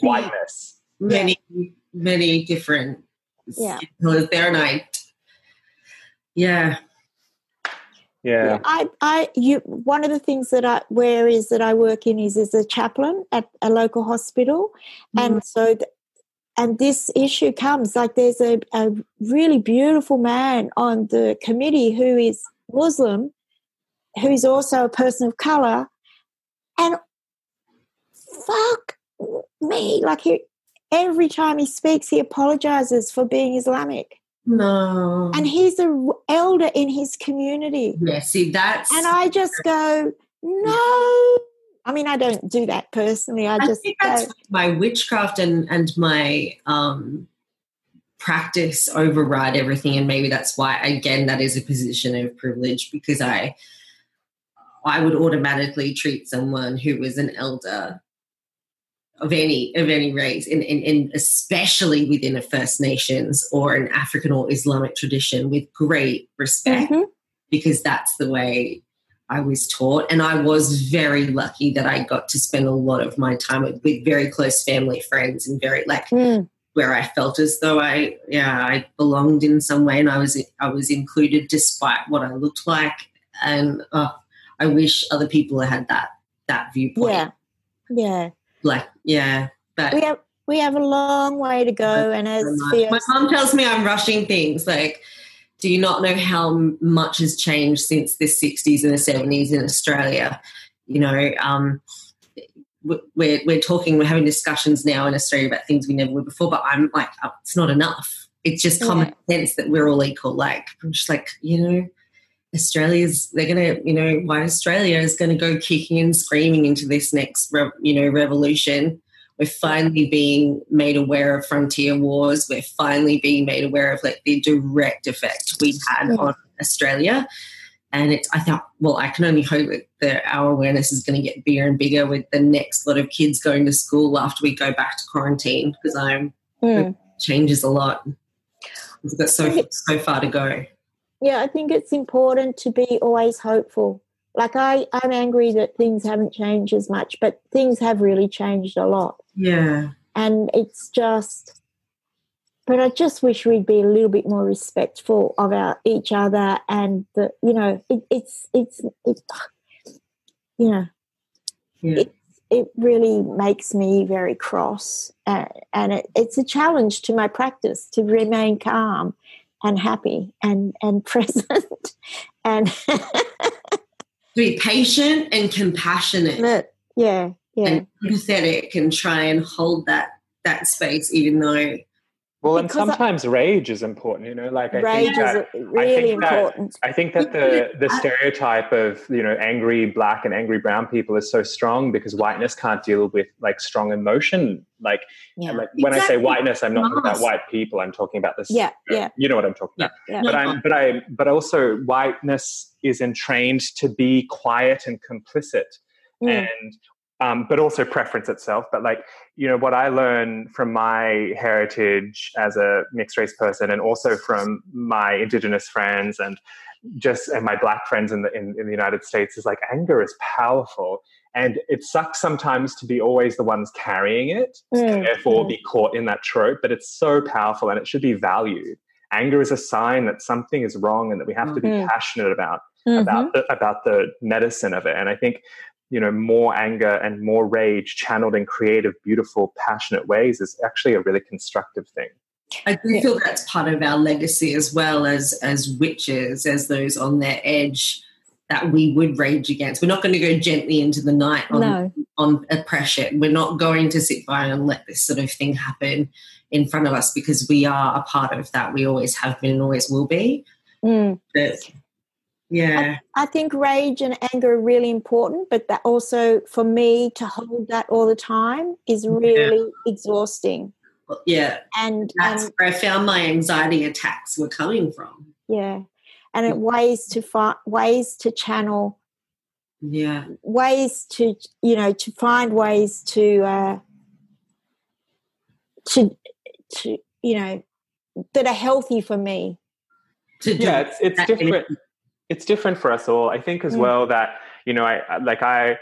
whiteness many many different yeah there and i yeah yeah. I, I, you, one of the things that I, where is that I work in is as a chaplain at a local hospital. Mm. And so and this issue comes like there's a, a really beautiful man on the committee who is Muslim, who's also a person of color, and fuck me, like he every time he speaks, he apologizes for being Islamic. No, and he's an elder in his community. Yeah, see that's and I just go no I mean, I don't do that personally. I, I just think that's my witchcraft and and my um, practice override everything, and maybe that's why again that is a position of privilege because I I would automatically treat someone who was an elder of any of any race, and, and, and especially within a First Nations or an African or Islamic tradition, with great respect, mm-hmm. because that's the way I was taught. And I was very lucky that I got to spend a lot of my time with, with very close family friends and very like mm. where I felt as though I yeah, I belonged in some way and I was I was included despite what I looked like. And oh, I wish other people had that that viewpoint. Yeah. Yeah. Like, yeah. But we have we have a long way to go and as my mom tells me I'm rushing things like do you not know how much has changed since the 60s and the 70s in Australia? You know, um, we're, we're talking, we're having discussions now in Australia about things we never were before, but I'm like, oh, it's not enough. It's just common yeah. sense that we're all equal. Like, I'm just like, you know, Australia's, they're going to, you know, white Australia is going to go kicking and screaming into this next, you know, revolution. We're finally being made aware of frontier wars. We're finally being made aware of like the direct effect we had yeah. on Australia. And it's, I thought, well, I can only hope that our awareness is going to get bigger and bigger with the next lot of kids going to school after we go back to quarantine because I'm mm. it changes a lot. We've got so so far to go. Yeah, I think it's important to be always hopeful like I, I'm angry that things haven't changed as much, but things have really changed a lot. Yeah. And it's just but I just wish we'd be a little bit more respectful of our each other and the you know, it, it's it's it's you know yeah. it it really makes me very cross and, and it, it's a challenge to my practice to remain calm and happy and and present and be patient and compassionate. Yeah, yeah. And empathetic and try and hold that that space, even though well, and sometimes I, rage is important, you know. Like I rage think that, is really I important. That, I think that the the stereotype of you know angry black and angry brown people is so strong because whiteness can't deal with like strong emotion. Like, yeah. like when exactly. I say whiteness, I'm not talking about white people. I'm talking about this. Yeah, you know, yeah. You know what I'm talking about. Yeah, But I'm, but I, but also whiteness is entrained to be quiet and complicit, mm. and um, but also preference itself. But like, you know, what I learn from my heritage as a mixed race person, and also from my Indigenous friends and just and my Black friends in the in, in the United States is like anger is powerful, and it sucks sometimes to be always the ones carrying it, mm. and therefore mm. be caught in that trope. But it's so powerful, and it should be valued. Anger is a sign that something is wrong, and that we have mm-hmm. to be mm-hmm. passionate about. Mm-hmm. about the, about the medicine of it. And I think you know more anger and more rage channeled in creative beautiful passionate ways is actually a really constructive thing. I do feel that's part of our legacy as well as as witches as those on their edge that we would rage against. We're not going to go gently into the night on, no. on oppression. We're not going to sit by and let this sort of thing happen in front of us because we are a part of that. We always have been and always will be. Mm. but yeah. I, I, think rage and anger are really important, but that also for me to hold that all the time is really yeah. exhausting. Yeah. And that's and, where I found my anxiety attacks were coming from. Yeah. And it ways to find ways to channel yeah ways to you know to find ways to uh to to you know that are healthy for me yeah it's it's different it's different for us all. I think as mm. well that you know, I like I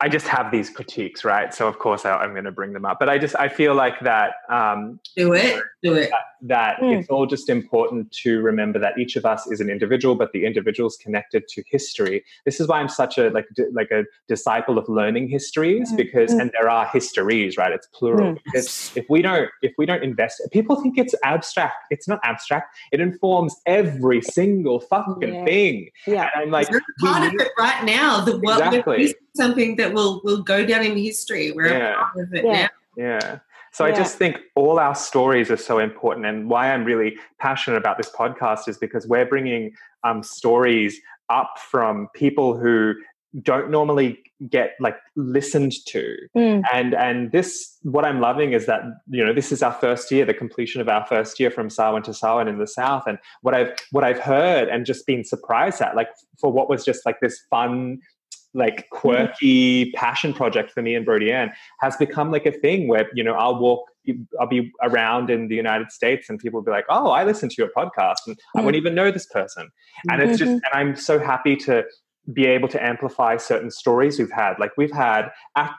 I just have these critiques, right? So of course I, am going to bring them up, but I just I feel like that. Um, do it, do it. That, that mm. it's all just important to remember that each of us is an individual, but the individual is connected to history. This is why I'm such a like like a disciple of learning histories mm. because mm. and there are histories, right? It's plural. Mm. Because if we don't if we don't invest, people think it's abstract. It's not abstract. It informs every single fucking yeah. thing. Yeah, and I'm like part of it right now. The exactly something that will will go down in history. We're yeah. part of it yeah. now. Yeah. So yeah. I just think all our stories are so important, and why I'm really passionate about this podcast is because we're bringing um, stories up from people who don't normally get like listened to mm. and and this what i'm loving is that you know this is our first year the completion of our first year from Samhain to Samhain in the south and what i've what i've heard and just been surprised at like for what was just like this fun like mm-hmm. quirky passion project for me and Brody Ann has become like a thing where you know I'll walk I'll be around in the United States and people will be like oh I listen to your podcast and I wouldn't mm-hmm. even know this person. And it's just mm-hmm. and I'm so happy to be able to amplify certain stories we've had. Like we've had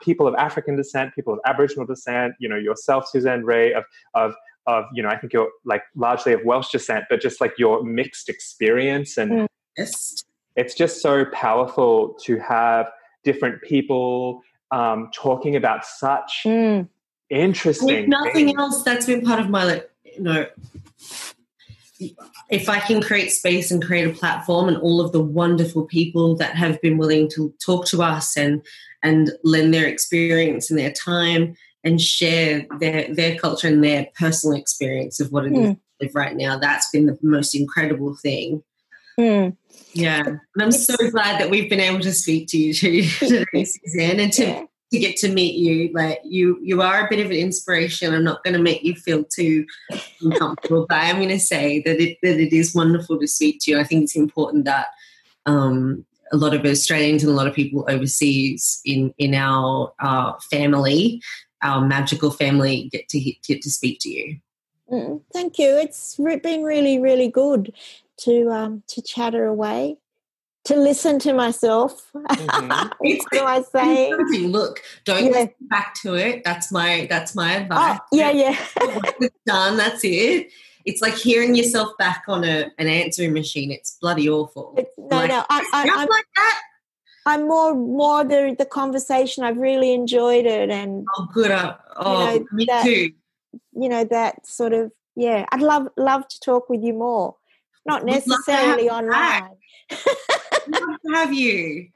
people of African descent people of Aboriginal descent you know yourself Suzanne Ray of of of you know I think you're like largely of Welsh descent but just like your mixed experience and mm-hmm. yes it's just so powerful to have different people um, talking about such mm. interesting. If nothing things. else, that's been part of my like, you know. If I can create space and create a platform, and all of the wonderful people that have been willing to talk to us and and lend their experience and their time and share their their culture and their personal experience of what it mm. is right now, that's been the most incredible thing. Mm. Yeah, and I'm so glad that we've been able to speak to you today, Suzanne, and to yeah. to get to meet you. Like you, you are a bit of an inspiration. I'm not going to make you feel too uncomfortable, but I'm going to say that it that it is wonderful to speak to you. I think it's important that um, a lot of Australians and a lot of people overseas in in our uh, family, our magical family, get to get to speak to you. Mm, thank you. It's been really, really good to um, to chatter away, to listen to myself. Mm-hmm. what do I say? Look, don't yeah. listen back to it. That's my that's my advice. Oh, yeah, yeah. it's done. That's it. It's like hearing yourself back on a, an answering machine. It's bloody awful. It's, no, like, no, I, I, I'm like that. I'm more more the the conversation. I've really enjoyed it, and oh, good. Uh, oh, you know, me that, too. You know that sort of yeah. I'd love love to talk with you more not necessarily online. love to have you.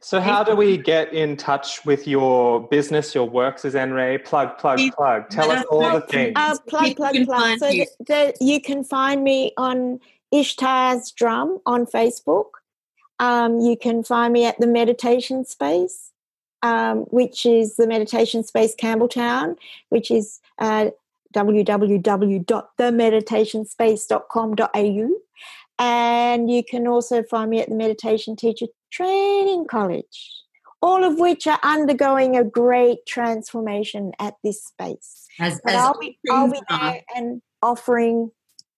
So, how do we get in touch with your business, your work, Suzanne Rae? Plug, plug, plug. Tell us all the things. Uh, plug, plug, plug. So, you. The, the, you can find me on Ishtar's Drum on Facebook. Um, you can find me at the Meditation Space, um, which is the Meditation Space Campbelltown, which is uh, www.themeditationspace.com.au. And you can also find me at the Meditation Teacher Training College, all of which are undergoing a great transformation at this space. As, as I'll, be, I'll be there and offering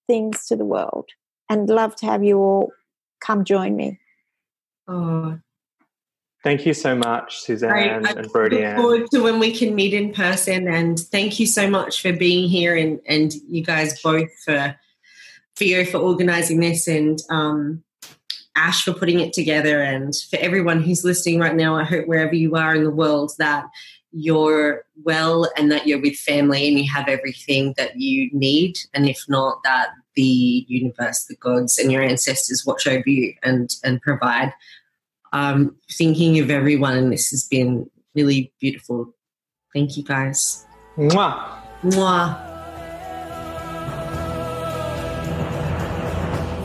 things to the world and love to have you all come join me. Oh, Thank you so much, Suzanne I, I and Brody. Look forward to when we can meet in person, and thank you so much for being here, and and you guys both for for you for organising this, and um, Ash for putting it together, and for everyone who's listening right now. I hope wherever you are in the world that you're well and that you're with family and you have everything that you need, and if not, that the universe, the gods, and your ancestors watch over you and and provide um, thinking of everyone, and this has been really beautiful. Thank you, guys. Mwah. Mwah.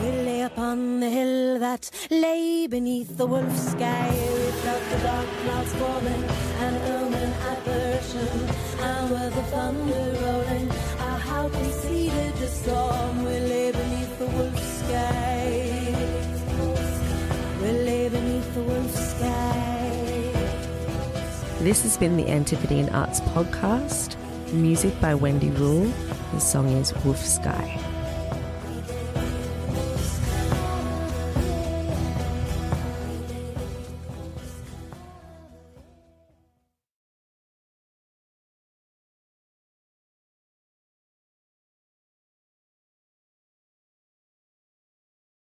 We lay upon the hill that lay beneath the wolf sky. We felt the dark clouds falling and ermine apparition, and with the thunder rolling, our house preceded the storm. We lay beneath This has been the Antipodean Arts Podcast. Music by Wendy Rule. The song is Wolf Sky.